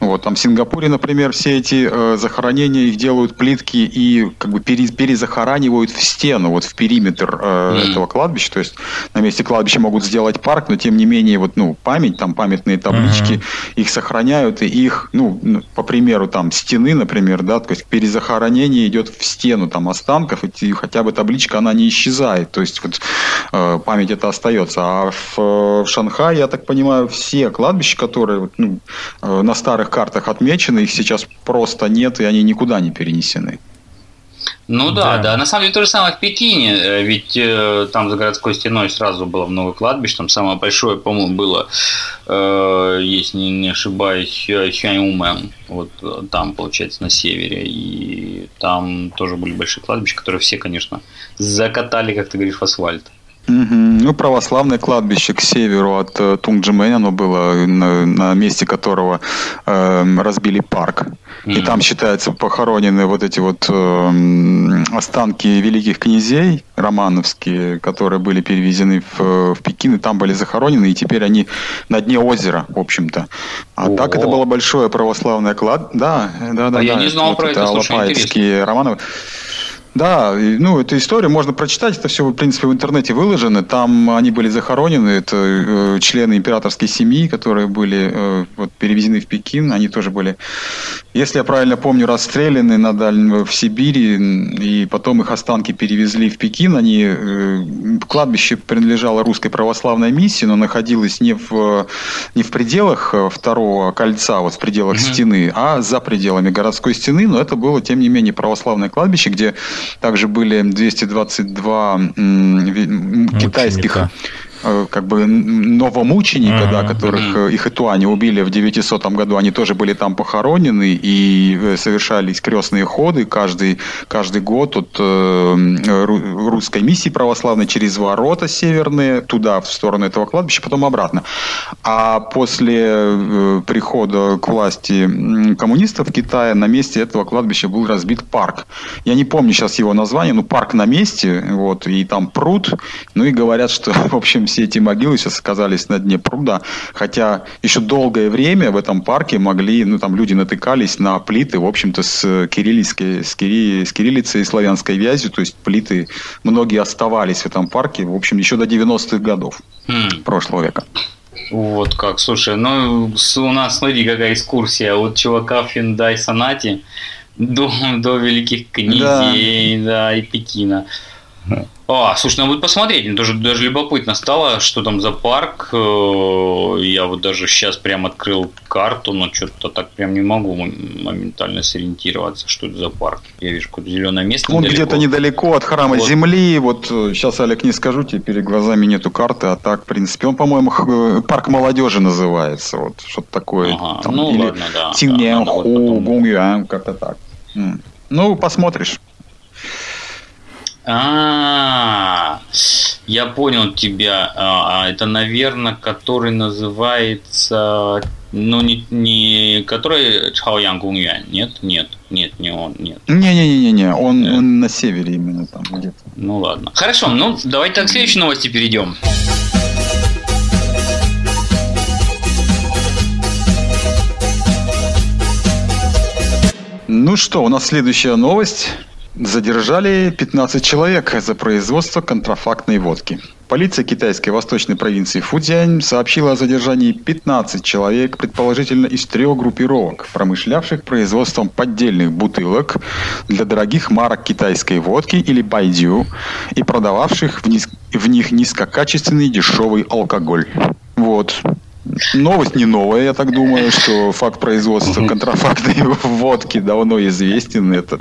Вот там в Сингапуре, например, все эти э, захоронения их делают плитки и как бы пере, перезахоранивают в стену, вот в периметр э, mm. этого кладбища. То есть на месте кладбища могут сделать парк, но тем не менее вот ну память, там памятные таблички, mm-hmm. их сохраняют и их, ну по примеру там стены, например, да, то есть перезахоронение идет в стену там останков, и хотя бы табличка, она не исчезает. То есть вот э, память это остается. А в, в Шанхае, я так понимаю, все кладбища, которые ну, э, на старых картах отмечены, их сейчас просто нет, и они никуда не перенесены. Ну да, да, да. На самом деле то же самое в Пекине, э, ведь э, там за городской стеной сразу было много кладбищ, там самое большое, по-моему, было, э, если не, не ошибаюсь, Сюаньумэн, вот э, там, получается, на севере, и там тоже были большие кладбища, которые все, конечно, закатали, как ты говоришь, в асфальт. Угу. Ну, православное кладбище к северу от э, оно было, на, на месте которого э, разбили парк. И там, считается, похоронены вот эти вот э, останки великих князей романовские, которые были перевезены в, в Пекин, и там были захоронены, и теперь они на дне озера, в общем-то. А О-о. так это было большое православное клад. Да, да, да. А да, я не знал вот про это, это слушай, Романовы. Да, ну, эту историю можно прочитать, это все, в принципе, в интернете выложено. Там они были захоронены, это э, члены императорской семьи, которые были э, вот, перевезены в Пекин, они тоже были, если я правильно помню, расстреляны на Даль... в Сибири, и потом их останки перевезли в Пекин. Они, э, кладбище принадлежало русской православной миссии, но находилось не в, не в пределах э, второго кольца, вот в пределах mm-hmm. стены, а за пределами городской стены, но это было, тем не менее, православное кладбище, где Также были 222 китайских Э, как бы новомученика, uh-huh. да, которых uh-huh. их и то они убили в 900 году, они тоже были там похоронены и э, совершались крестные ходы каждый, каждый год от э, русской миссии православной через ворота северные туда, в сторону этого кладбища, потом обратно. А после э, прихода к власти коммунистов в Китае на месте этого кладбища был разбит парк. Я не помню сейчас его название, но парк на месте, вот, и там пруд, ну и говорят, что, в общем, все эти могилы сейчас оказались на дне пруда, хотя еще долгое время в этом парке могли, ну там люди натыкались на плиты, в общем-то, с кириллицей, с, кири, с кириллицей и славянской вязью, то есть плиты многие оставались в этом парке, в общем, еще до 90-х годов mm. прошлого века. Вот как, слушай, ну у нас, смотри, какая экскурсия от чувака Hyundai Sonata до, до великих князей, да, да и Пекина. А, слушай, надо будет посмотреть. Тоже даже любопытно стало, что там за парк. Э, я вот даже сейчас прям открыл карту, но что-то так прям не могу моментально сориентироваться, что это за парк. Я вижу какое-то зеленое место. Он где-то недалеко от храма вот. Земли. Вот сейчас, э, Олег, не скажу тебе, перед глазами нету карты, а так, в принципе, он, по-моему, э, парк молодежи называется. Вот что-то такое. Ага, там, ну, или ладно, да. Тиньянху, да, Гунгюан, как-то так. Ну, посмотришь. А, я понял тебя. А, а, это, наверное, который называется, ну не не который Чхаоян Гунгюань, нет, нет, нет, не он, нет. Не, не, не, не, не, он, он на севере именно там где-то. Ну ладно. Хорошо, ну давайте к следующей новости перейдем. Ну что, у нас следующая новость. Задержали 15 человек за производство контрафактной водки. Полиция китайской восточной провинции Фудзянь сообщила о задержании 15 человек, предположительно из трех группировок, промышлявших производством поддельных бутылок для дорогих марок китайской водки или байдю и продававших в, них низкокачественный дешевый алкоголь. Вот. Новость не новая, я так думаю, что факт производства контрафактной водки давно известен. Это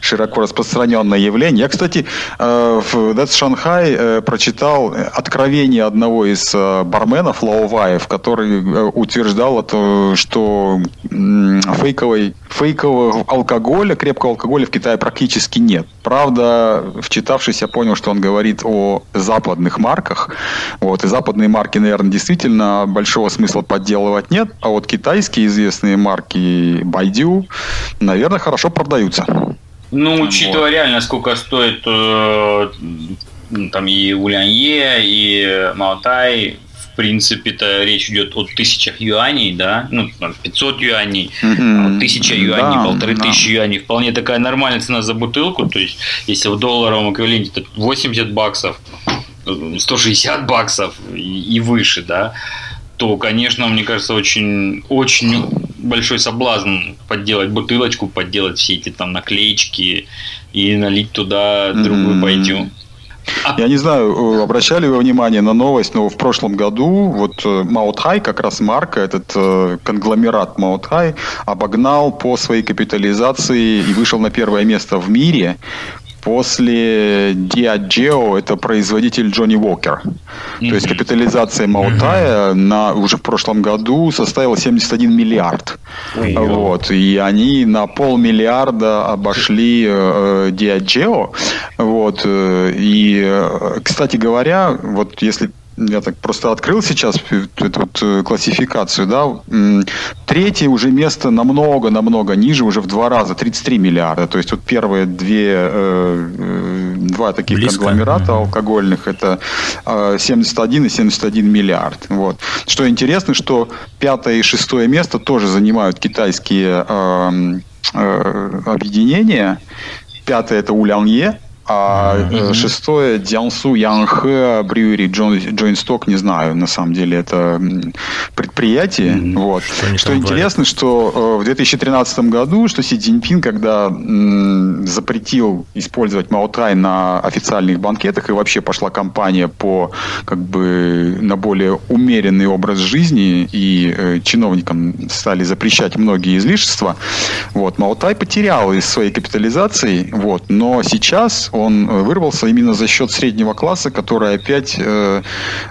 широко распространенное явление. Я, кстати, э, в That's Shanghai э, прочитал откровение одного из э, барменов Лауваев, который утверждал, что фейковой, фейкового алкоголя, крепкого алкоголя в Китае практически нет. Правда, вчитавшись, я понял, что он говорит о западных марках. Вот, и западные марки, наверное, действительно большого смысла подделывать нет, а вот китайские известные марки Байдю, наверное, хорошо продаются. Ну, учитывая вот. реально, сколько стоит э, там и Улянье, и Маотай, в принципе-то речь идет о тысячах юаней, да, ну, 500 юаней, mm-hmm. тысяча юаней, да, полторы да. тысячи юаней, вполне такая нормальная цена за бутылку, то есть, если в долларовом эквиваленте это 80 баксов, 160 баксов и, и выше, да, то, конечно, мне кажется, очень, очень большой соблазн подделать бутылочку, подделать все эти там наклеечки и налить туда другую mm-hmm. байдю. Я не знаю, э, обращали вы внимание на новость, но в прошлом году вот э, Маутхай, как раз марка, этот э, конгломерат Маутхай, обогнал по своей капитализации и вышел на первое место в мире После Diageo это производитель Джонни Уокер. Mm-hmm. То есть капитализация Маутая mm-hmm. на, уже в прошлом году составила 71 миллиард. Mm-hmm. Вот. И они на полмиллиарда обошли э, Diageo. Вот. Э, и, кстати говоря, вот если я так просто открыл сейчас эту вот э, классификацию, да, третье уже место намного-намного ниже, уже в два раза, 33 миллиарда. То есть вот первые две, э, э, два таких Близко. конгломерата алкогольных, это 71 и 71 миллиард. Вот. Что интересно, что пятое и шестое место тоже занимают китайские э, э, объединения. Пятое это Улянье, а mm-hmm. шестое Диансу Янхэ Брюери Джойнсток, не знаю, на самом деле это предприятие. Mm-hmm. Вот. Что, что интересно, что в 2013 году, что Си Цзиньпин, когда м, запретил использовать Маутай на официальных банкетах и вообще пошла кампания по как бы на более умеренный образ жизни и э, чиновникам стали запрещать многие излишества, вот, Маутай потерял из своей капитализации, вот, но сейчас он э, вырвался именно за счет среднего класса, который опять э,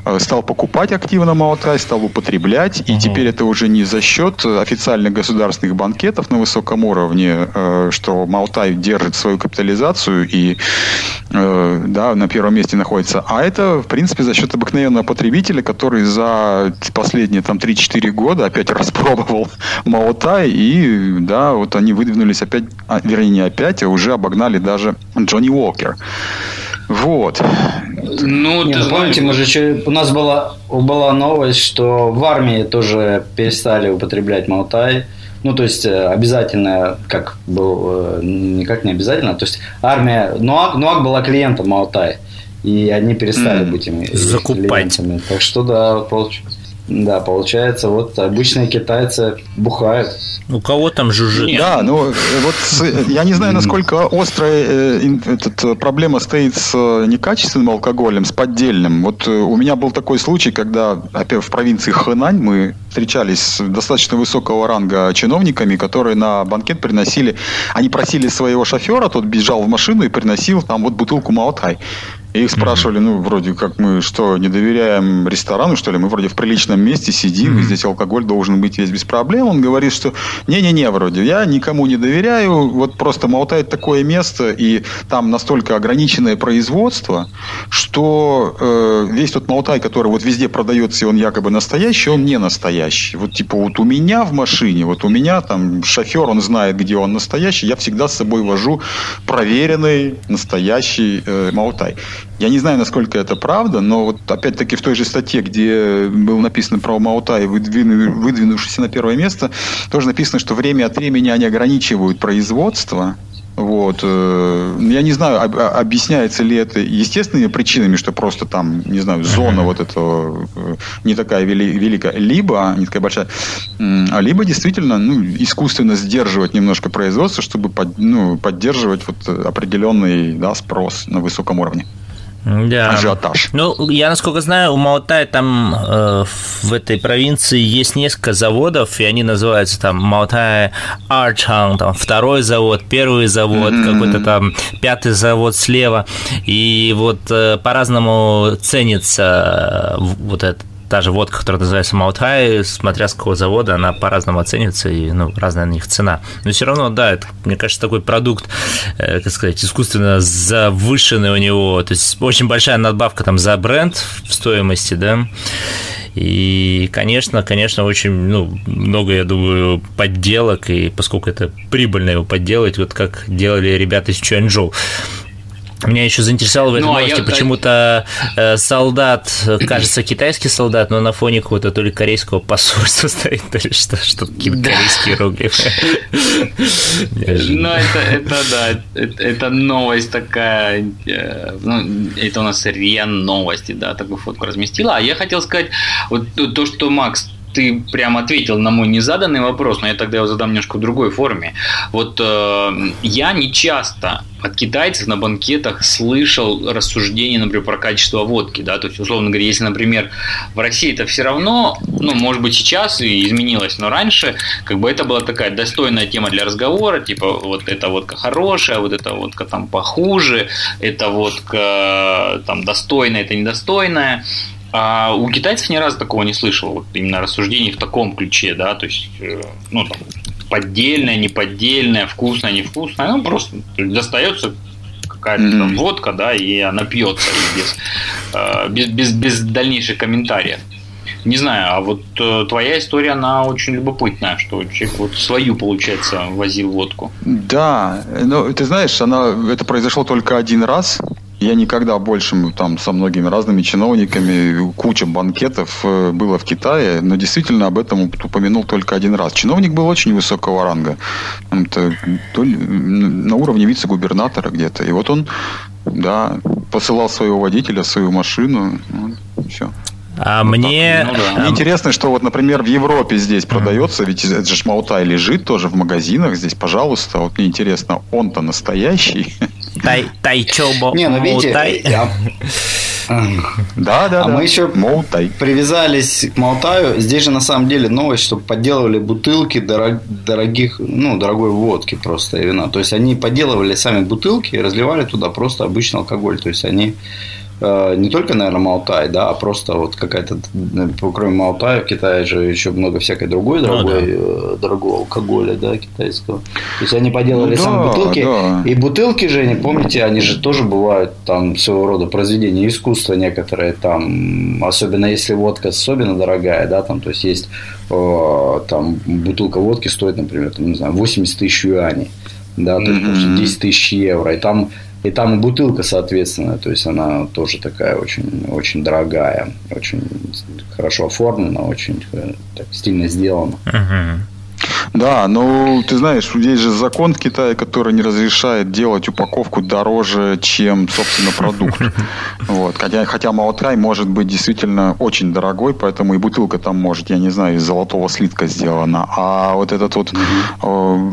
э стал покупать активно Маутай, стал употреблять, и угу. теперь это уже не за счет официальных государственных банкетов на высоком уровне, э, что Маутай держит свою капитализацию и э, да, на первом месте находится, а это, в принципе, за счет обыкновенного потребителя, который за последние там 3-4 года опять распробовал Маутай, и да, вот они выдвинулись опять, а, вернее, не опять, а уже обогнали даже Джонни Уокер. Вот. Ну, Не, ты помните, мы же у нас была, была новость, что в армии тоже перестали употреблять Маутай. Ну, то есть э, обязательно, как был, э, никак не обязательно. То есть армия, Нуак, Нуак была клиентом Маутай. И они перестали mm, быть ими закупать. Клиентами. Так что да, получается. Да, получается, вот обычные китайцы бухают. У кого там жужжит? Да, ну вот я не знаю, насколько острая э, эта проблема стоит с э, некачественным алкоголем, с поддельным. Вот э, у меня был такой случай, когда опять в провинции Хэнань мы встречались с достаточно высокого ранга чиновниками, которые на банкет приносили, они просили своего шофера, тот бежал в машину и приносил там вот бутылку Маотай. И их спрашивали, ну, вроде как мы что, не доверяем ресторану, что ли? Мы вроде в приличном месте сидим, и здесь алкоголь должен быть весь без проблем. Он говорит, что не-не-не, вроде, я никому не доверяю, вот просто Маутает такое место, и там настолько ограниченное производство, что э, весь тот Маутай, который вот везде продается, и он якобы настоящий, он не настоящий. Вот типа вот у меня в машине, вот у меня там шофер, он знает, где он настоящий, я всегда с собой вожу проверенный настоящий э, Маутай. Я не знаю, насколько это правда, но вот опять-таки в той же статье, где было написано про Маутай, выдвину, выдвинувшийся на первое место, тоже написано, что время от времени они ограничивают производство, вот. Э, я не знаю, а, объясняется ли это естественными причинами, что просто там, не знаю, зона вот этого э, не такая великая, либо не такая большая, а либо действительно ну, искусственно сдерживать немножко производство, чтобы под, ну, поддерживать вот определенный да, спрос на высоком уровне да. ажиотаж. Ну, я насколько знаю, у Маотай там э, в этой провинции есть несколько заводов, и они называются там Маотай Арчан, там второй завод, первый завод, mm-hmm. какой-то там пятый завод слева. И вот э, по-разному ценится э, вот этот та же водка, которая называется Маутхай, смотря с какого завода, она по-разному оценится, и ну, разная на них цена. Но все равно, да, это, мне кажется, такой продукт, э, как сказать, искусственно завышенный у него, то есть очень большая надбавка там за бренд в стоимости, да, и, конечно, конечно, очень ну, много, я думаю, подделок, и поскольку это прибыльно его подделать, вот как делали ребята из Чуанчжоу. Меня еще заинтересовало в этой ну, а новости я... почему-то э, солдат, кажется, китайский солдат, но на фоне какого-то то ли корейского посольства стоит, то ли что, что какие-то да. корейские иероглифы. Ну, это, это да, это, это новость такая, э, ну, это у нас РИА новости, да, такую фотку разместила. А я хотел сказать, вот то, что Макс ты прям ответил на мой незаданный вопрос, но я тогда его задам немножко в другой форме. Вот э, я не часто от китайцев на банкетах слышал рассуждения, например, про качество водки, да, то есть, условно говоря, если, например, в России это все равно, ну, может быть, сейчас и изменилось, но раньше, как бы это была такая достойная тема для разговора, типа, вот эта водка хорошая, вот эта водка там похуже, эта водка там достойная, это недостойная, а у китайцев ни разу такого не слышал, вот именно рассуждений в таком ключе, да, то есть, э, ну, там, поддельная, неподдельная, вкусная, невкусная, ну, просто достается какая-то mm-hmm. там водка, да, и она пьется без, э, без, без, без дальнейших комментариев. Не знаю, а вот э, твоя история, она очень любопытная, что человек вот свою, получается, возил водку. Да, ну, ты знаешь, она, это произошло только один раз, я никогда больше там со многими разными чиновниками, куча банкетов э, было в Китае, но действительно об этом упомянул только один раз. Чиновник был очень высокого ранга, это, на уровне вице-губернатора где-то. И вот он Да, посылал своего водителя, свою машину. Вот, все. А вот мне... Ну, да. мне интересно, что вот, например, в Европе здесь продается, ведь это же шмаутай лежит тоже в магазинах здесь, пожалуйста. Вот мне интересно, он-то настоящий? Тай, тайчобо. Не, ну видите, я... Да, да, а да. мы еще Молтай. привязались к Молтаю. Здесь же на самом деле новость, что подделывали бутылки дорог, дорогих, ну, дорогой водки просто и вина. То есть они подделывали сами бутылки и разливали туда просто обычный алкоголь. То есть они не только, наверное, Малтай, да, а просто вот какая-то, кроме Малтая, в Китае же еще много всякой другой дорогой, ну, да. дорогого алкоголя, да, китайского. То есть они поделали ну, сами да, бутылки. Да. И бутылки же, не помните, они же тоже бывают там своего рода произведения искусства некоторые там, особенно если водка особенно дорогая, да, там, то есть есть э, там бутылка водки стоит, например, там, не знаю, 80 тысяч юаней, да, то есть mm-hmm. 10 тысяч евро, и там и там и бутылка, соответственно, то есть она тоже такая очень, очень дорогая, очень хорошо оформлена, очень так, стильно сделана. Uh-huh. Да, ну ты знаешь, есть же закон в Китае, который не разрешает делать упаковку дороже, чем, собственно, продукт. Вот. Хотя, хотя Маотай может быть действительно очень дорогой, поэтому и бутылка там может, я не знаю, из золотого слитка сделана. А вот этот вот э,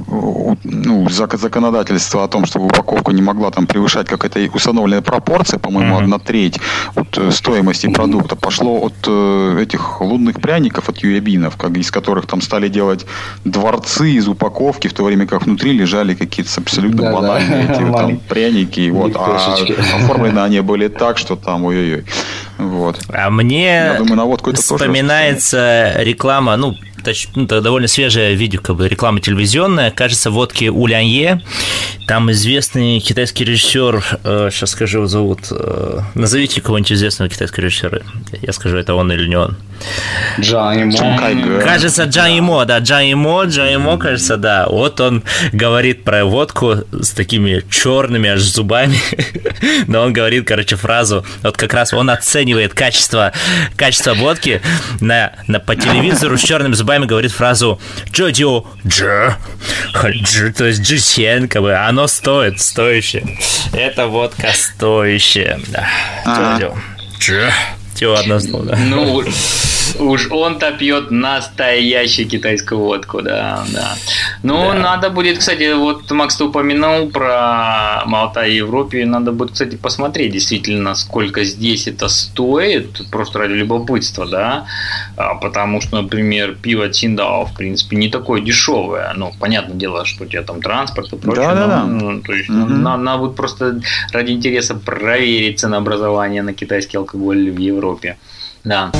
ну, законодательство о том, чтобы упаковка не могла там превышать какая-то установленная пропорция, по-моему, одна треть от э, стоимости продукта, пошло от э, этих лунных пряников, от юябинов, как, из которых там стали делать дворцы из упаковки, в то время как внутри лежали какие-то абсолютно да, банальные да. эти там пряники. Вот, а оформлены они были так, что там ой-ой-ой. Вот. А мне Я думаю, на водку это вспоминается тоже реклама, ну, ну, довольно свежее видео, как бы реклама телевизионная, кажется, водки Улянье. Там известный китайский режиссер, э, сейчас скажу его зовут, э, назовите кого-нибудь известного китайского режиссера. Я скажу, это он или не он. Джан Имо. Кажется, Джан Имо, да, Джан Имо, Джан Имо, кажется, да. Вот он говорит про водку с такими черными аж зубами, но он говорит, короче, фразу, вот как раз он оценивает качество, качество водки на, на, по телевизору с черными зубами говорит фразу «Джо Дж, Дж, то есть Джи как бы оно стоит, стоящее. Это водка стоящая. Да. Дж. Всего одно слово, Ну, уж он-то пьет настоящую китайскую водку, да, да. Ну, да. надо будет, кстати, вот Макс, ты упомянул про Малтай и Европе, надо будет, кстати, посмотреть действительно, сколько здесь это стоит, просто ради любопытства, да, а, потому что, например, пиво Циндао, в принципе, не такое дешевое, ну, понятное дело, что у тебя там транспорт и прочее, да, да, да. Ну, то есть, угу. надо, надо будет просто ради интереса проверить ценообразование на китайский алкоголь в Европе. Да.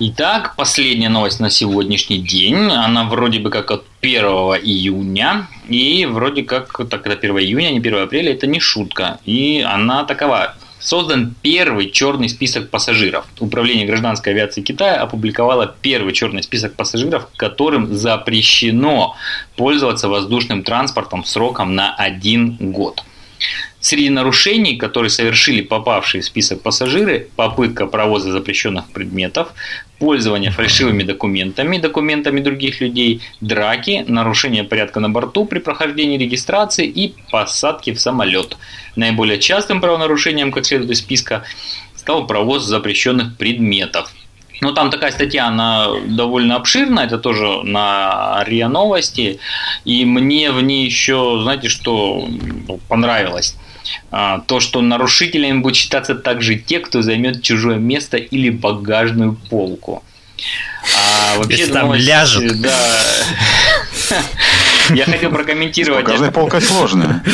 Итак, последняя новость на сегодняшний день. Она вроде бы как от 1 июня. И вроде как, так это 1 июня, не 1 апреля, это не шутка. И она такова. Создан первый черный список пассажиров. Управление гражданской авиации Китая опубликовало первый черный список пассажиров, которым запрещено пользоваться воздушным транспортом сроком на один год. Среди нарушений, которые совершили попавшие в список пассажиры, попытка провоза запрещенных предметов, пользование фальшивыми документами, документами других людей, драки, нарушение порядка на борту при прохождении регистрации и посадки в самолет. Наиболее частым правонарушением, как следует из списка, стал провоз запрещенных предметов. Но там такая статья, она довольно обширная, это тоже на РИА Новости. И мне в ней еще, знаете, что понравилось? А, то, что нарушителями будут считаться также те, кто займет чужое место или багажную полку. А вообще там новость, ляжет. Да. Я хотел прокомментировать. Багажная полка сложная.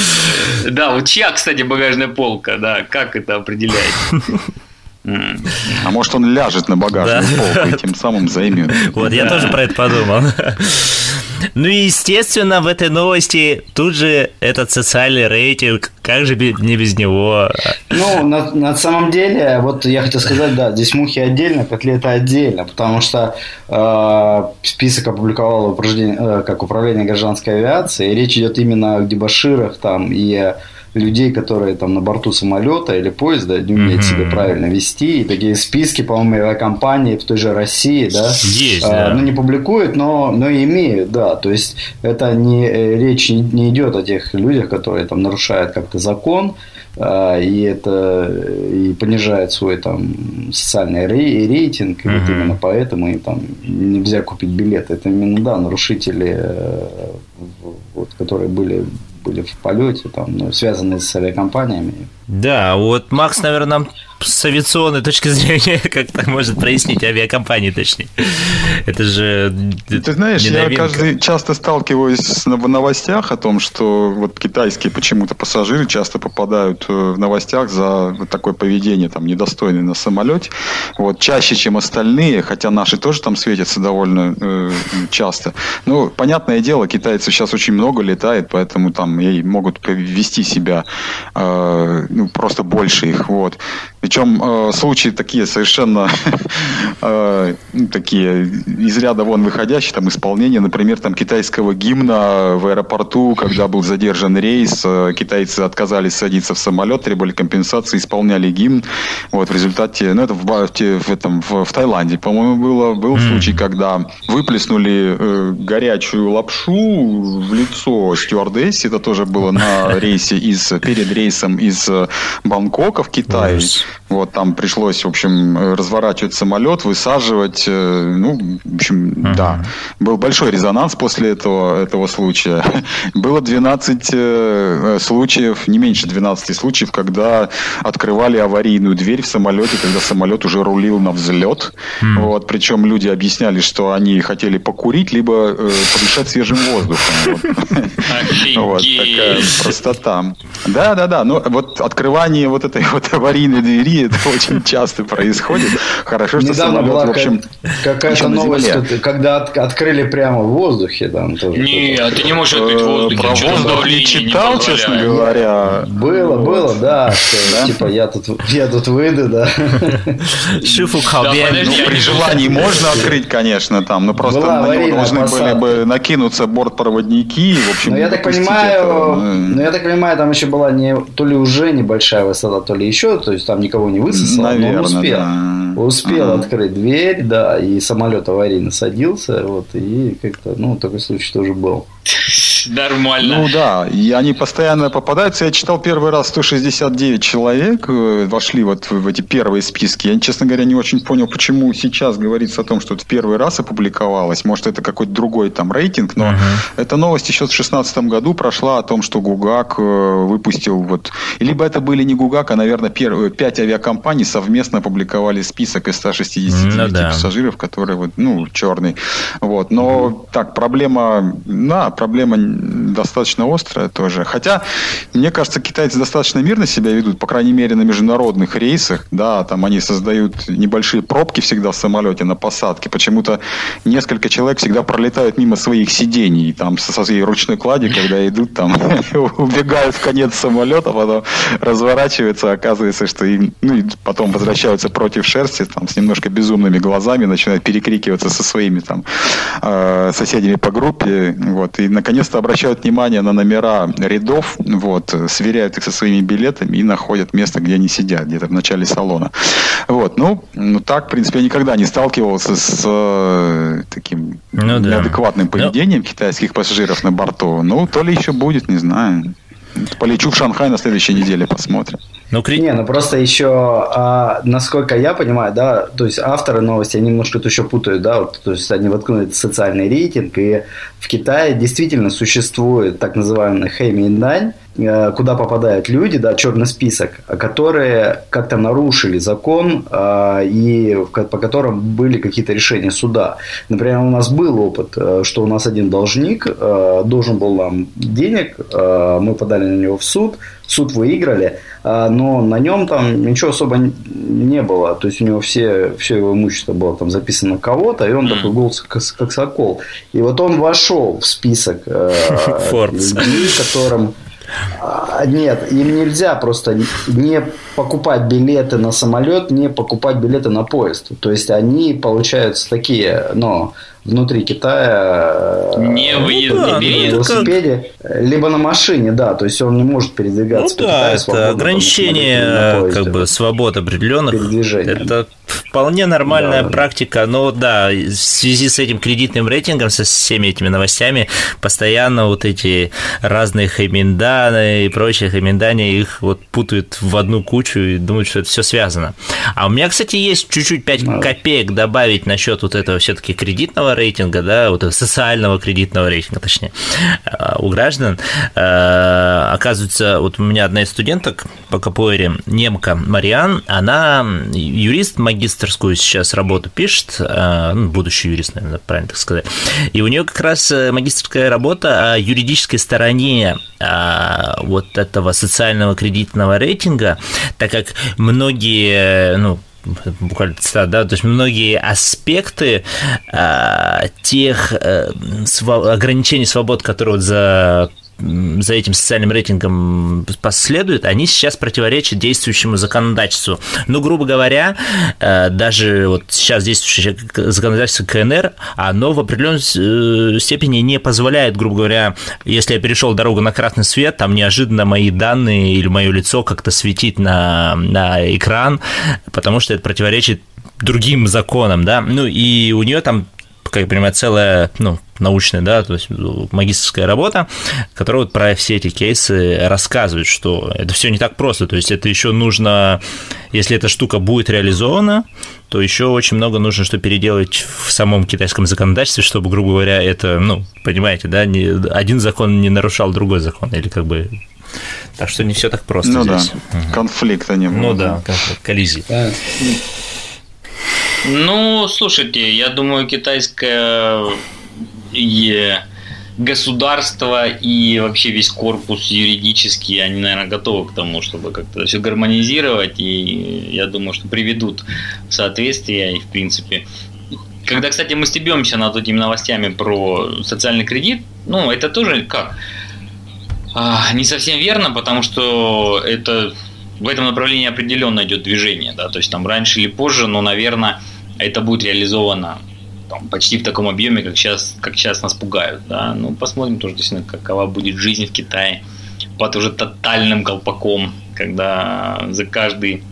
Да, вот чья, кстати, багажная полка, да, как это определяется? А может он ляжет на багажную да. полку и тем самым займет. Вот, я тоже про это подумал. Ну и, естественно, в этой новости тут же этот социальный рейтинг, как же не без него? Ну, на, на самом деле, вот я хотел сказать, да, здесь мухи отдельно, котлета отдельно, потому что э, список опубликовало э, как управление гражданской авиации, и речь идет именно о дебаширах там и людей, которые там на борту самолета или поезда не умеют mm-hmm. себя правильно вести. И такие списки, по-моему, авиакомпании в той же России, да, Есть, а, да. ну не публикуют, но, но имеют, да. То есть это не э, речь не, не идет о тех людях, которые там нарушают как-то закон, а, и это и понижает свой там социальный рейтинг, и uh-huh. вот именно поэтому им там нельзя купить билеты. Это именно да нарушители, э, вот, которые были были в полете, там, ну, связанные с авиакомпаниями. Да, вот Макс, наверное, нам с авиационной точки зрения как-то может прояснить авиакомпании, точнее. Это же Ты знаешь, я каждый, часто сталкиваюсь с в новостях о том, что вот китайские почему-то пассажиры часто попадают э, в новостях за вот такое поведение, там, недостойное на самолете. Вот, чаще, чем остальные, хотя наши тоже там светятся довольно э, часто. Ну, понятное дело, китайцев сейчас очень много летает, поэтому там и могут вести себя э, ну, просто больше их. Вот. Причем э, случаи такие совершенно э, ну, такие из ряда вон выходящие, там исполнение, например, там китайского гимна в аэропорту, когда был задержан рейс, э, китайцы отказались садиться в самолет, требовали компенсации, исполняли гимн. Вот в результате, ну это в, в, в этом в, в Таиланде, по-моему, было был mm. случай, когда выплеснули э, горячую лапшу в лицо стюардессе, это тоже было на рейсе из перед рейсом из э, Бангкока в Китай. Yes. Вот там пришлось, в общем, разворачивать самолет, высаживать. Э, ну, в общем, uh-huh. да. Был большой резонанс после этого, этого случая. Было 12 э, случаев, не меньше 12 случаев, когда открывали аварийную дверь в самолете, когда самолет уже рулил на взлет. Uh-huh. Вот, причем люди объясняли, что они хотели покурить, либо э, подышать свежим воздухом. Вот такая простота. Да, да, да. Ну, вот открывание вот этой вот аварийной двери это очень часто происходит. Хорошо, что Недавно самолет, была в общем, какая-то новость, когда от, открыли прямо в воздухе. Там тоже не, а ты не можешь открыть в воздухе. Про воздух не читал, не честно говоря. Было, было, да. Типа, я тут, я тут выйду, да. Шифу ну, при желании можно открыть, конечно, там, но просто на него должны были бы накинуться бортпроводники. В общем, но я так понимаю, но я так понимаю, там еще была не то ли уже небольшая высота, то ли еще, то есть там никого не высосал, Наверное, но он успел. Да. Успел ага. открыть дверь, да, и самолет аварийно садился, вот, и как-то, ну, такой случай тоже был. Нормально. Ну да, и они постоянно попадаются. Я читал первый раз 169 человек э, вошли вот в эти первые списки. Я, честно говоря, не очень понял, почему сейчас говорится о том, что это в первый раз опубликовалось. Может, это какой-то другой там рейтинг, но uh-huh. эта новость еще в 2016 году прошла о том, что Гугак э, выпустил вот... Либо это были не Гугак, а, наверное, первые, 5 авиакомпаний совместно опубликовали список из 169 ну, да. пассажиров, которые вот, ну, черный. Вот. Но uh-huh. так, проблема... Да, проблема достаточно острая тоже. Хотя, мне кажется, китайцы достаточно мирно себя ведут, по крайней мере, на международных рейсах. Да, там они создают небольшие пробки всегда в самолете на посадке. Почему-то несколько человек всегда пролетают мимо своих сидений, там со своей ручной клади, когда идут там, убегают в конец самолета, потом разворачиваются, оказывается, что им, ну, потом возвращаются против шерсти, там, с немножко безумными глазами, начинают перекрикиваться со своими там э, соседями по группе, вот, и наконец-то обращают внимание на номера рядов, вот, сверяют их со своими билетами и находят место, где они сидят, где-то в начале салона. Вот, ну, ну так, в принципе, я никогда не сталкивался с э, таким ну, да. неадекватным ну. поведением ну... китайских пассажиров на борту. Ну, то ли еще будет, не знаю. Полечу в Шанхай на следующей неделе, посмотрим. Ну, кри... Не, ну просто еще, а, насколько я понимаю, да, то есть авторы новости, они немножко тут еще путают, да, вот, то есть они воткнули социальный рейтинг, и в Китае действительно существует так называемый хэйминдань, куда попадают люди, да, черный список, которые как-то нарушили закон э, и по которым были какие-то решения суда. Например, у нас был опыт, э, что у нас один должник должен был нам денег, мы подали на него в суд, суд выиграли, но на нем там ничего особо не было. То есть у него все, все его имущество было там записано кого-то, и он такой голос как, как сокол. И вот он вошел в список людей, которым нет, им нельзя просто не покупать билеты на самолет, не покупать билеты на поезд. То есть они получаются такие, но внутри Китая... Э, Не выезд, ну да, не ну, как- велосипеде, либо на машине, да, то есть он не может передвигаться. Ну по да, Китаю это ограничение на поезде. как бы свобод определенных. Это вполне нормальная Да, практика, но да, в связи с этим кредитным рейтингом, со всеми этими новостями, постоянно вот эти разные хэминданы и прочие хэминдани, их вот путают в одну кучу и думают, что это все связано. А у меня, кстати, есть чуть-чуть 5 Да. копеек добавить насчет вот этого все-таки кредитного рейтинга, да, вот социального кредитного рейтинга, точнее, э, у граждан. Э, Оказывается, вот у меня одна из студенток по КПОРе, немка Мариан, она юрист, магистрскую сейчас работу пишет, э, ну, будущий юрист, наверное, правильно так сказать. И у нее как раз магистрская работа о юридической стороне вот этого социального кредитного рейтинга, так как многие, ну, буквально цитата, да, то есть многие аспекты а, тех э, сва- ограничений свобод, которые вот за за этим социальным рейтингом последуют, они сейчас противоречат действующему законодательству. Ну, грубо говоря, э, даже вот сейчас действующее законодательство КНР, оно в определенной э, степени не позволяет, грубо говоря, если я перешел дорогу на красный свет, там неожиданно мои данные или мое лицо как-то светить на, на экран, потому что это противоречит другим законам, да, ну и у нее там как я понимаю, целая, ну, научная, да, то есть магистрская работа, которая вот про все эти кейсы рассказывает, что это все не так просто, то есть это еще нужно, если эта штука будет реализована, то еще очень много нужно что переделать в самом китайском законодательстве, чтобы, грубо говоря, это, ну, понимаете, да, не, один закон не нарушал другой закон, или как бы... Так что не все так просто Ну здесь. да, конфликта не было. Ну да, коллизии. Да. Ну, слушайте, я думаю, китайское государство и вообще весь корпус юридический, они, наверное, готовы к тому, чтобы как-то все гармонизировать, и я думаю, что приведут в соответствие, и в принципе. Когда, кстати, мы стебемся над этими новостями про социальный кредит, ну, это тоже как? А, не совсем верно, потому что это в этом направлении определенно идет движение, да, то есть там раньше или позже, но, наверное, это будет реализовано там, почти в таком объеме, как сейчас, как сейчас нас пугают, да, ну, посмотрим тоже, действительно, какова будет жизнь в Китае под уже тотальным колпаком, когда за каждый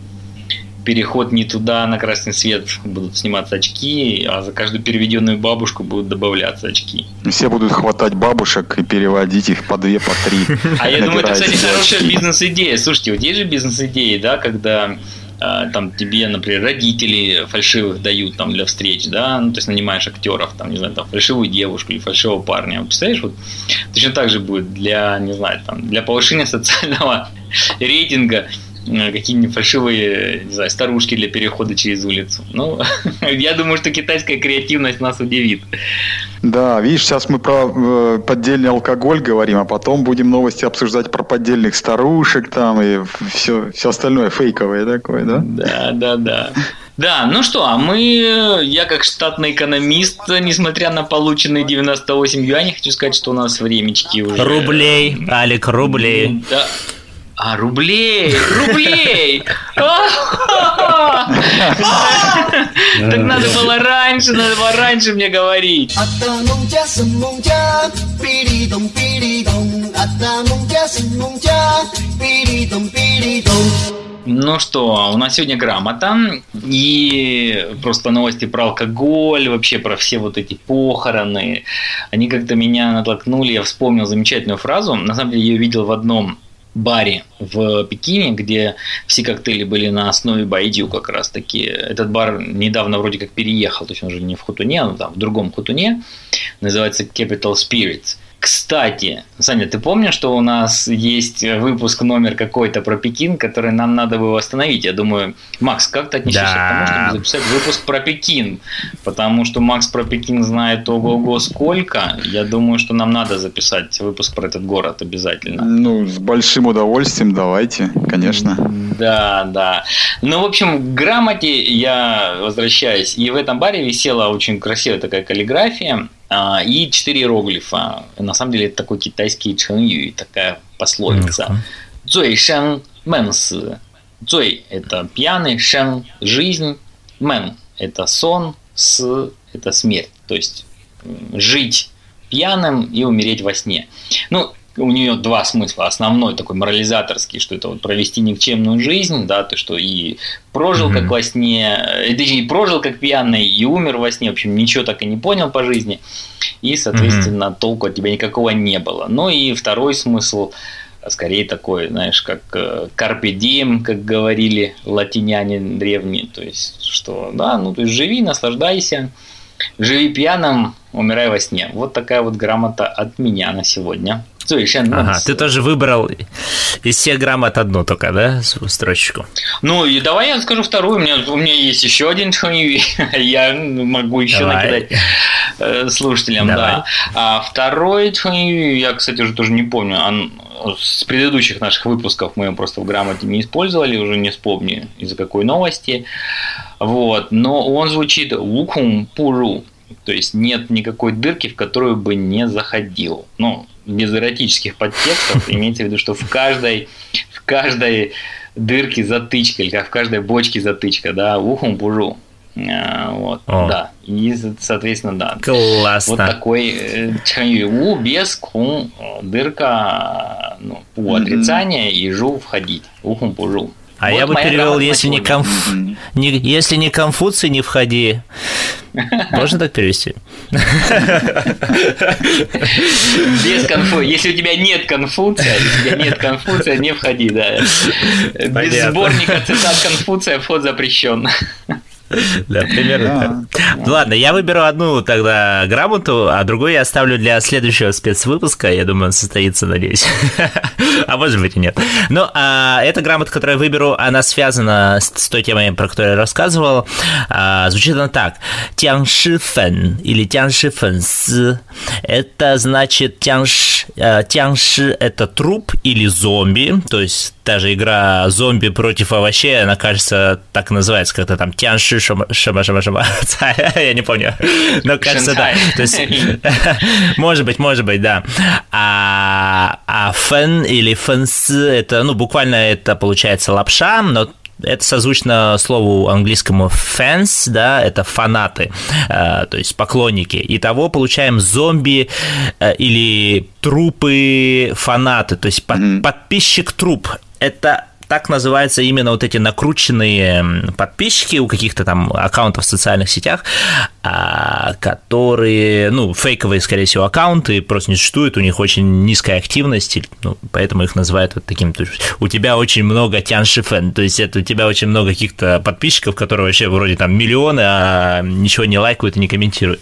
переход не туда на красный свет будут сниматься очки, а за каждую переведенную бабушку будут добавляться очки. Все будут хватать бабушек и переводить их по две, по три. А я думаю, это, кстати, хорошая бизнес-идея. Слушайте, вот есть же бизнес-идеи, да, когда а, там тебе, например, родители фальшивых дают там для встреч, да, ну, то есть нанимаешь актеров, там, не знаю, там, фальшивую девушку или фальшивого парня. Представляешь, вот точно так же будет для, не знаю, там, для повышения социального рейтинга какие-нибудь фальшивые, не знаю, старушки для перехода через улицу. Ну, я думаю, что китайская креативность нас удивит. Да, видишь, сейчас мы про э, поддельный алкоголь говорим, а потом будем новости обсуждать про поддельных старушек там и все, все остальное фейковое такое, да? Да, да, да. Да, ну что, а мы, я как штатный экономист, несмотря на полученные 98 юаней, хочу сказать, что у нас времечки уже... Рублей, Алик, рублей. Да. А, рублей, рублей! Так надо было раньше, надо было раньше мне говорить. Ну что, у нас сегодня грамота и просто новости про алкоголь, вообще про все вот эти похороны. Они как-то меня натолкнули, я вспомнил замечательную фразу. На самом деле я ее видел в одном баре в Пекине, где все коктейли были на основе байдю как раз таки. Этот бар недавно вроде как переехал, то есть он уже не в Хутуне, он там в другом Хутуне, называется Capital Spirits. Кстати, Саня, ты помнишь, что у нас есть выпуск номер какой-то про Пекин, который нам надо бы восстановить? Я думаю, Макс, как ты отнесешься Да. к тому, чтобы записать выпуск про Пекин? Потому что Макс про Пекин знает ого-го сколько. Я думаю, что нам надо записать выпуск про этот город обязательно. Ну, с большим удовольствием, давайте, конечно. Да, да. Ну, в общем, к грамоте я возвращаюсь. И в этом баре висела очень красивая такая каллиграфия и четыре иероглифа. На самом деле это такой китайский чэнью, такая пословица. Цуй шэн мэн сы. Цуй – это пьяный, шэн – жизнь, мэн – это сон, с – это смерть. То есть жить пьяным и умереть во сне. Ну, у нее два смысла. Основной такой морализаторский, что это вот провести никчемную жизнь, да, ты что и прожил mm-hmm. как во сне, э, ты и прожил как пьяный, и умер во сне, в общем, ничего так и не понял по жизни, и, соответственно, mm-hmm. толку от тебя никакого не было. Ну и второй смысл, скорее такой, знаешь, как carpe э, diem, как говорили латиняне древние, то есть, что, да, ну, то есть, живи, наслаждайся, живи пьяным, умирай во сне. Вот такая вот грамота от меня на сегодня. Ага, ты тоже выбрал из всех грамот одну только, да, строчку? Ну, и давай я скажу вторую. У меня, у меня есть еще один я могу еще давай. накидать э, слушателям, давай. да. А второй я, кстати, уже тоже не помню. Он, с предыдущих наших выпусков мы его просто в грамоте не использовали, уже не вспомню из-за какой новости. Вот, но он звучит «вукум пуру», то есть нет никакой дырки, в которую бы не заходил. Ну, без эротических подтекстов, имейте в виду, что в каждой, в каждой дырке затычка, или как в каждой бочке затычка, да, ухом пужу. А, вот, О. да. И, соответственно, да. Классно. Вот такой чанью у без кун дырка ну, у отрицания и жу входить. Ухум пужу. А вот я бы перевел, если не, конф... не, если не Конфуций, не входи. Можно так перевести? Без конфу. Если у тебя нет Конфуция, если у тебя нет Конфуция, не входи, да. Без сборника цитат Конфуция вход запрещен. Да, примерно так. Ну ладно, я выберу одну тогда грамоту, а другую я оставлю для следующего спецвыпуска. Я думаю, он состоится, надеюсь. А может быть и нет. Но ну, а, эта грамота, которую я выберу, она связана с, с той темой, про которую я рассказывал. А, звучит она так. Тянши фэн или тянши фэн. Это значит тянш, а, тянши это труп или зомби, то есть та же игра зомби против овощей, она, кажется, так называется, как-то там Тянши Шама Шама Шама Шама. Я не помню. Но кажется, да. То есть, может быть, может быть, да. А, а 粉 или 粉丝, это, ну, буквально это получается лапша, но это созвучно слову английскому fans, да, это фанаты, э, то есть поклонники. Итого получаем зомби э, или трупы фанаты, то есть под, mm-hmm. подписчик труп. Это так называются именно вот эти накрученные подписчики у каких-то там аккаунтов в социальных сетях, а, которые, ну, фейковые, скорее всего, аккаунты, просто не существуют, у них очень низкая активность, ну, поэтому их называют вот таким, то есть у тебя очень много тянши фэн, то есть это у тебя очень много каких-то подписчиков, которые вообще вроде там миллионы, а ничего не лайкают и не комментируют.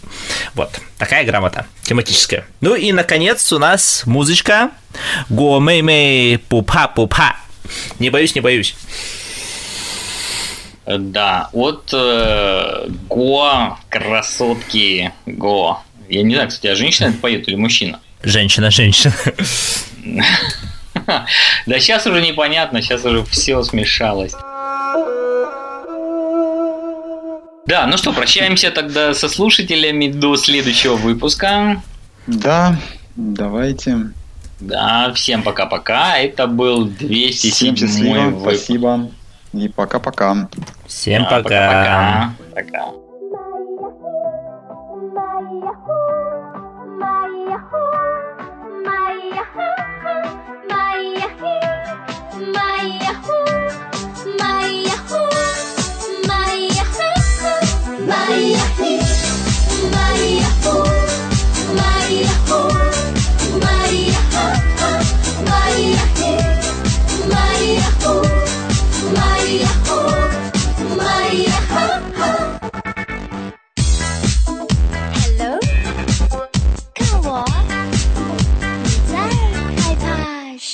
Вот, такая грамота тематическая. Ну и, наконец, у нас музычка. Го мэй мэй пупа пупа не боюсь, не боюсь. Да, от э, Го, красотки Го. Я не знаю, кстати, а женщина это поет или мужчина? Женщина, женщина. Да сейчас уже непонятно, сейчас уже все смешалось. Да, ну что, прощаемся тогда со слушателями до следующего выпуска. Да, давайте. Да, всем пока-пока. Это был 207 Счастливо, выпуск. спасибо. И пока-пока. Всем да, пока. Пока. пока.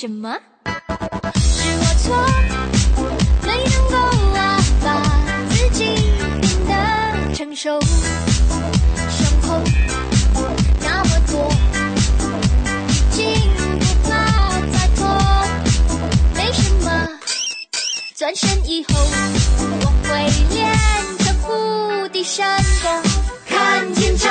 什么？是我错没能够啊把自己变得成熟。伤口那么多已经无法再拖没什么转身以后我会练成护体神功看见就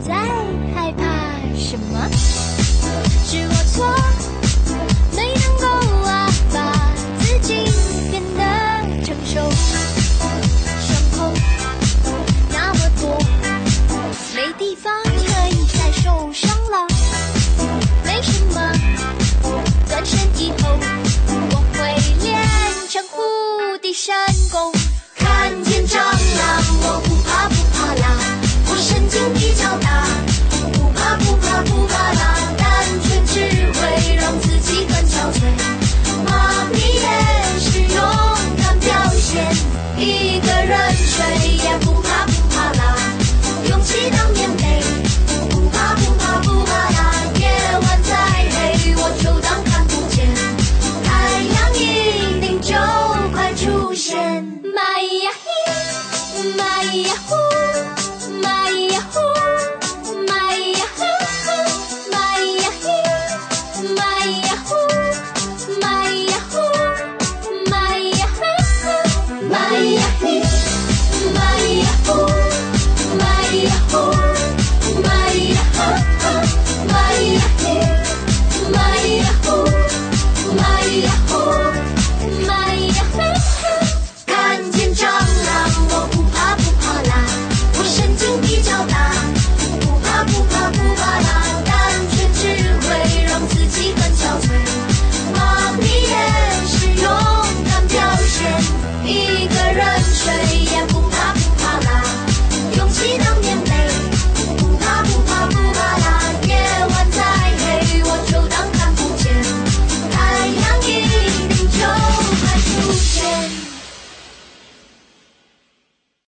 在害怕什么？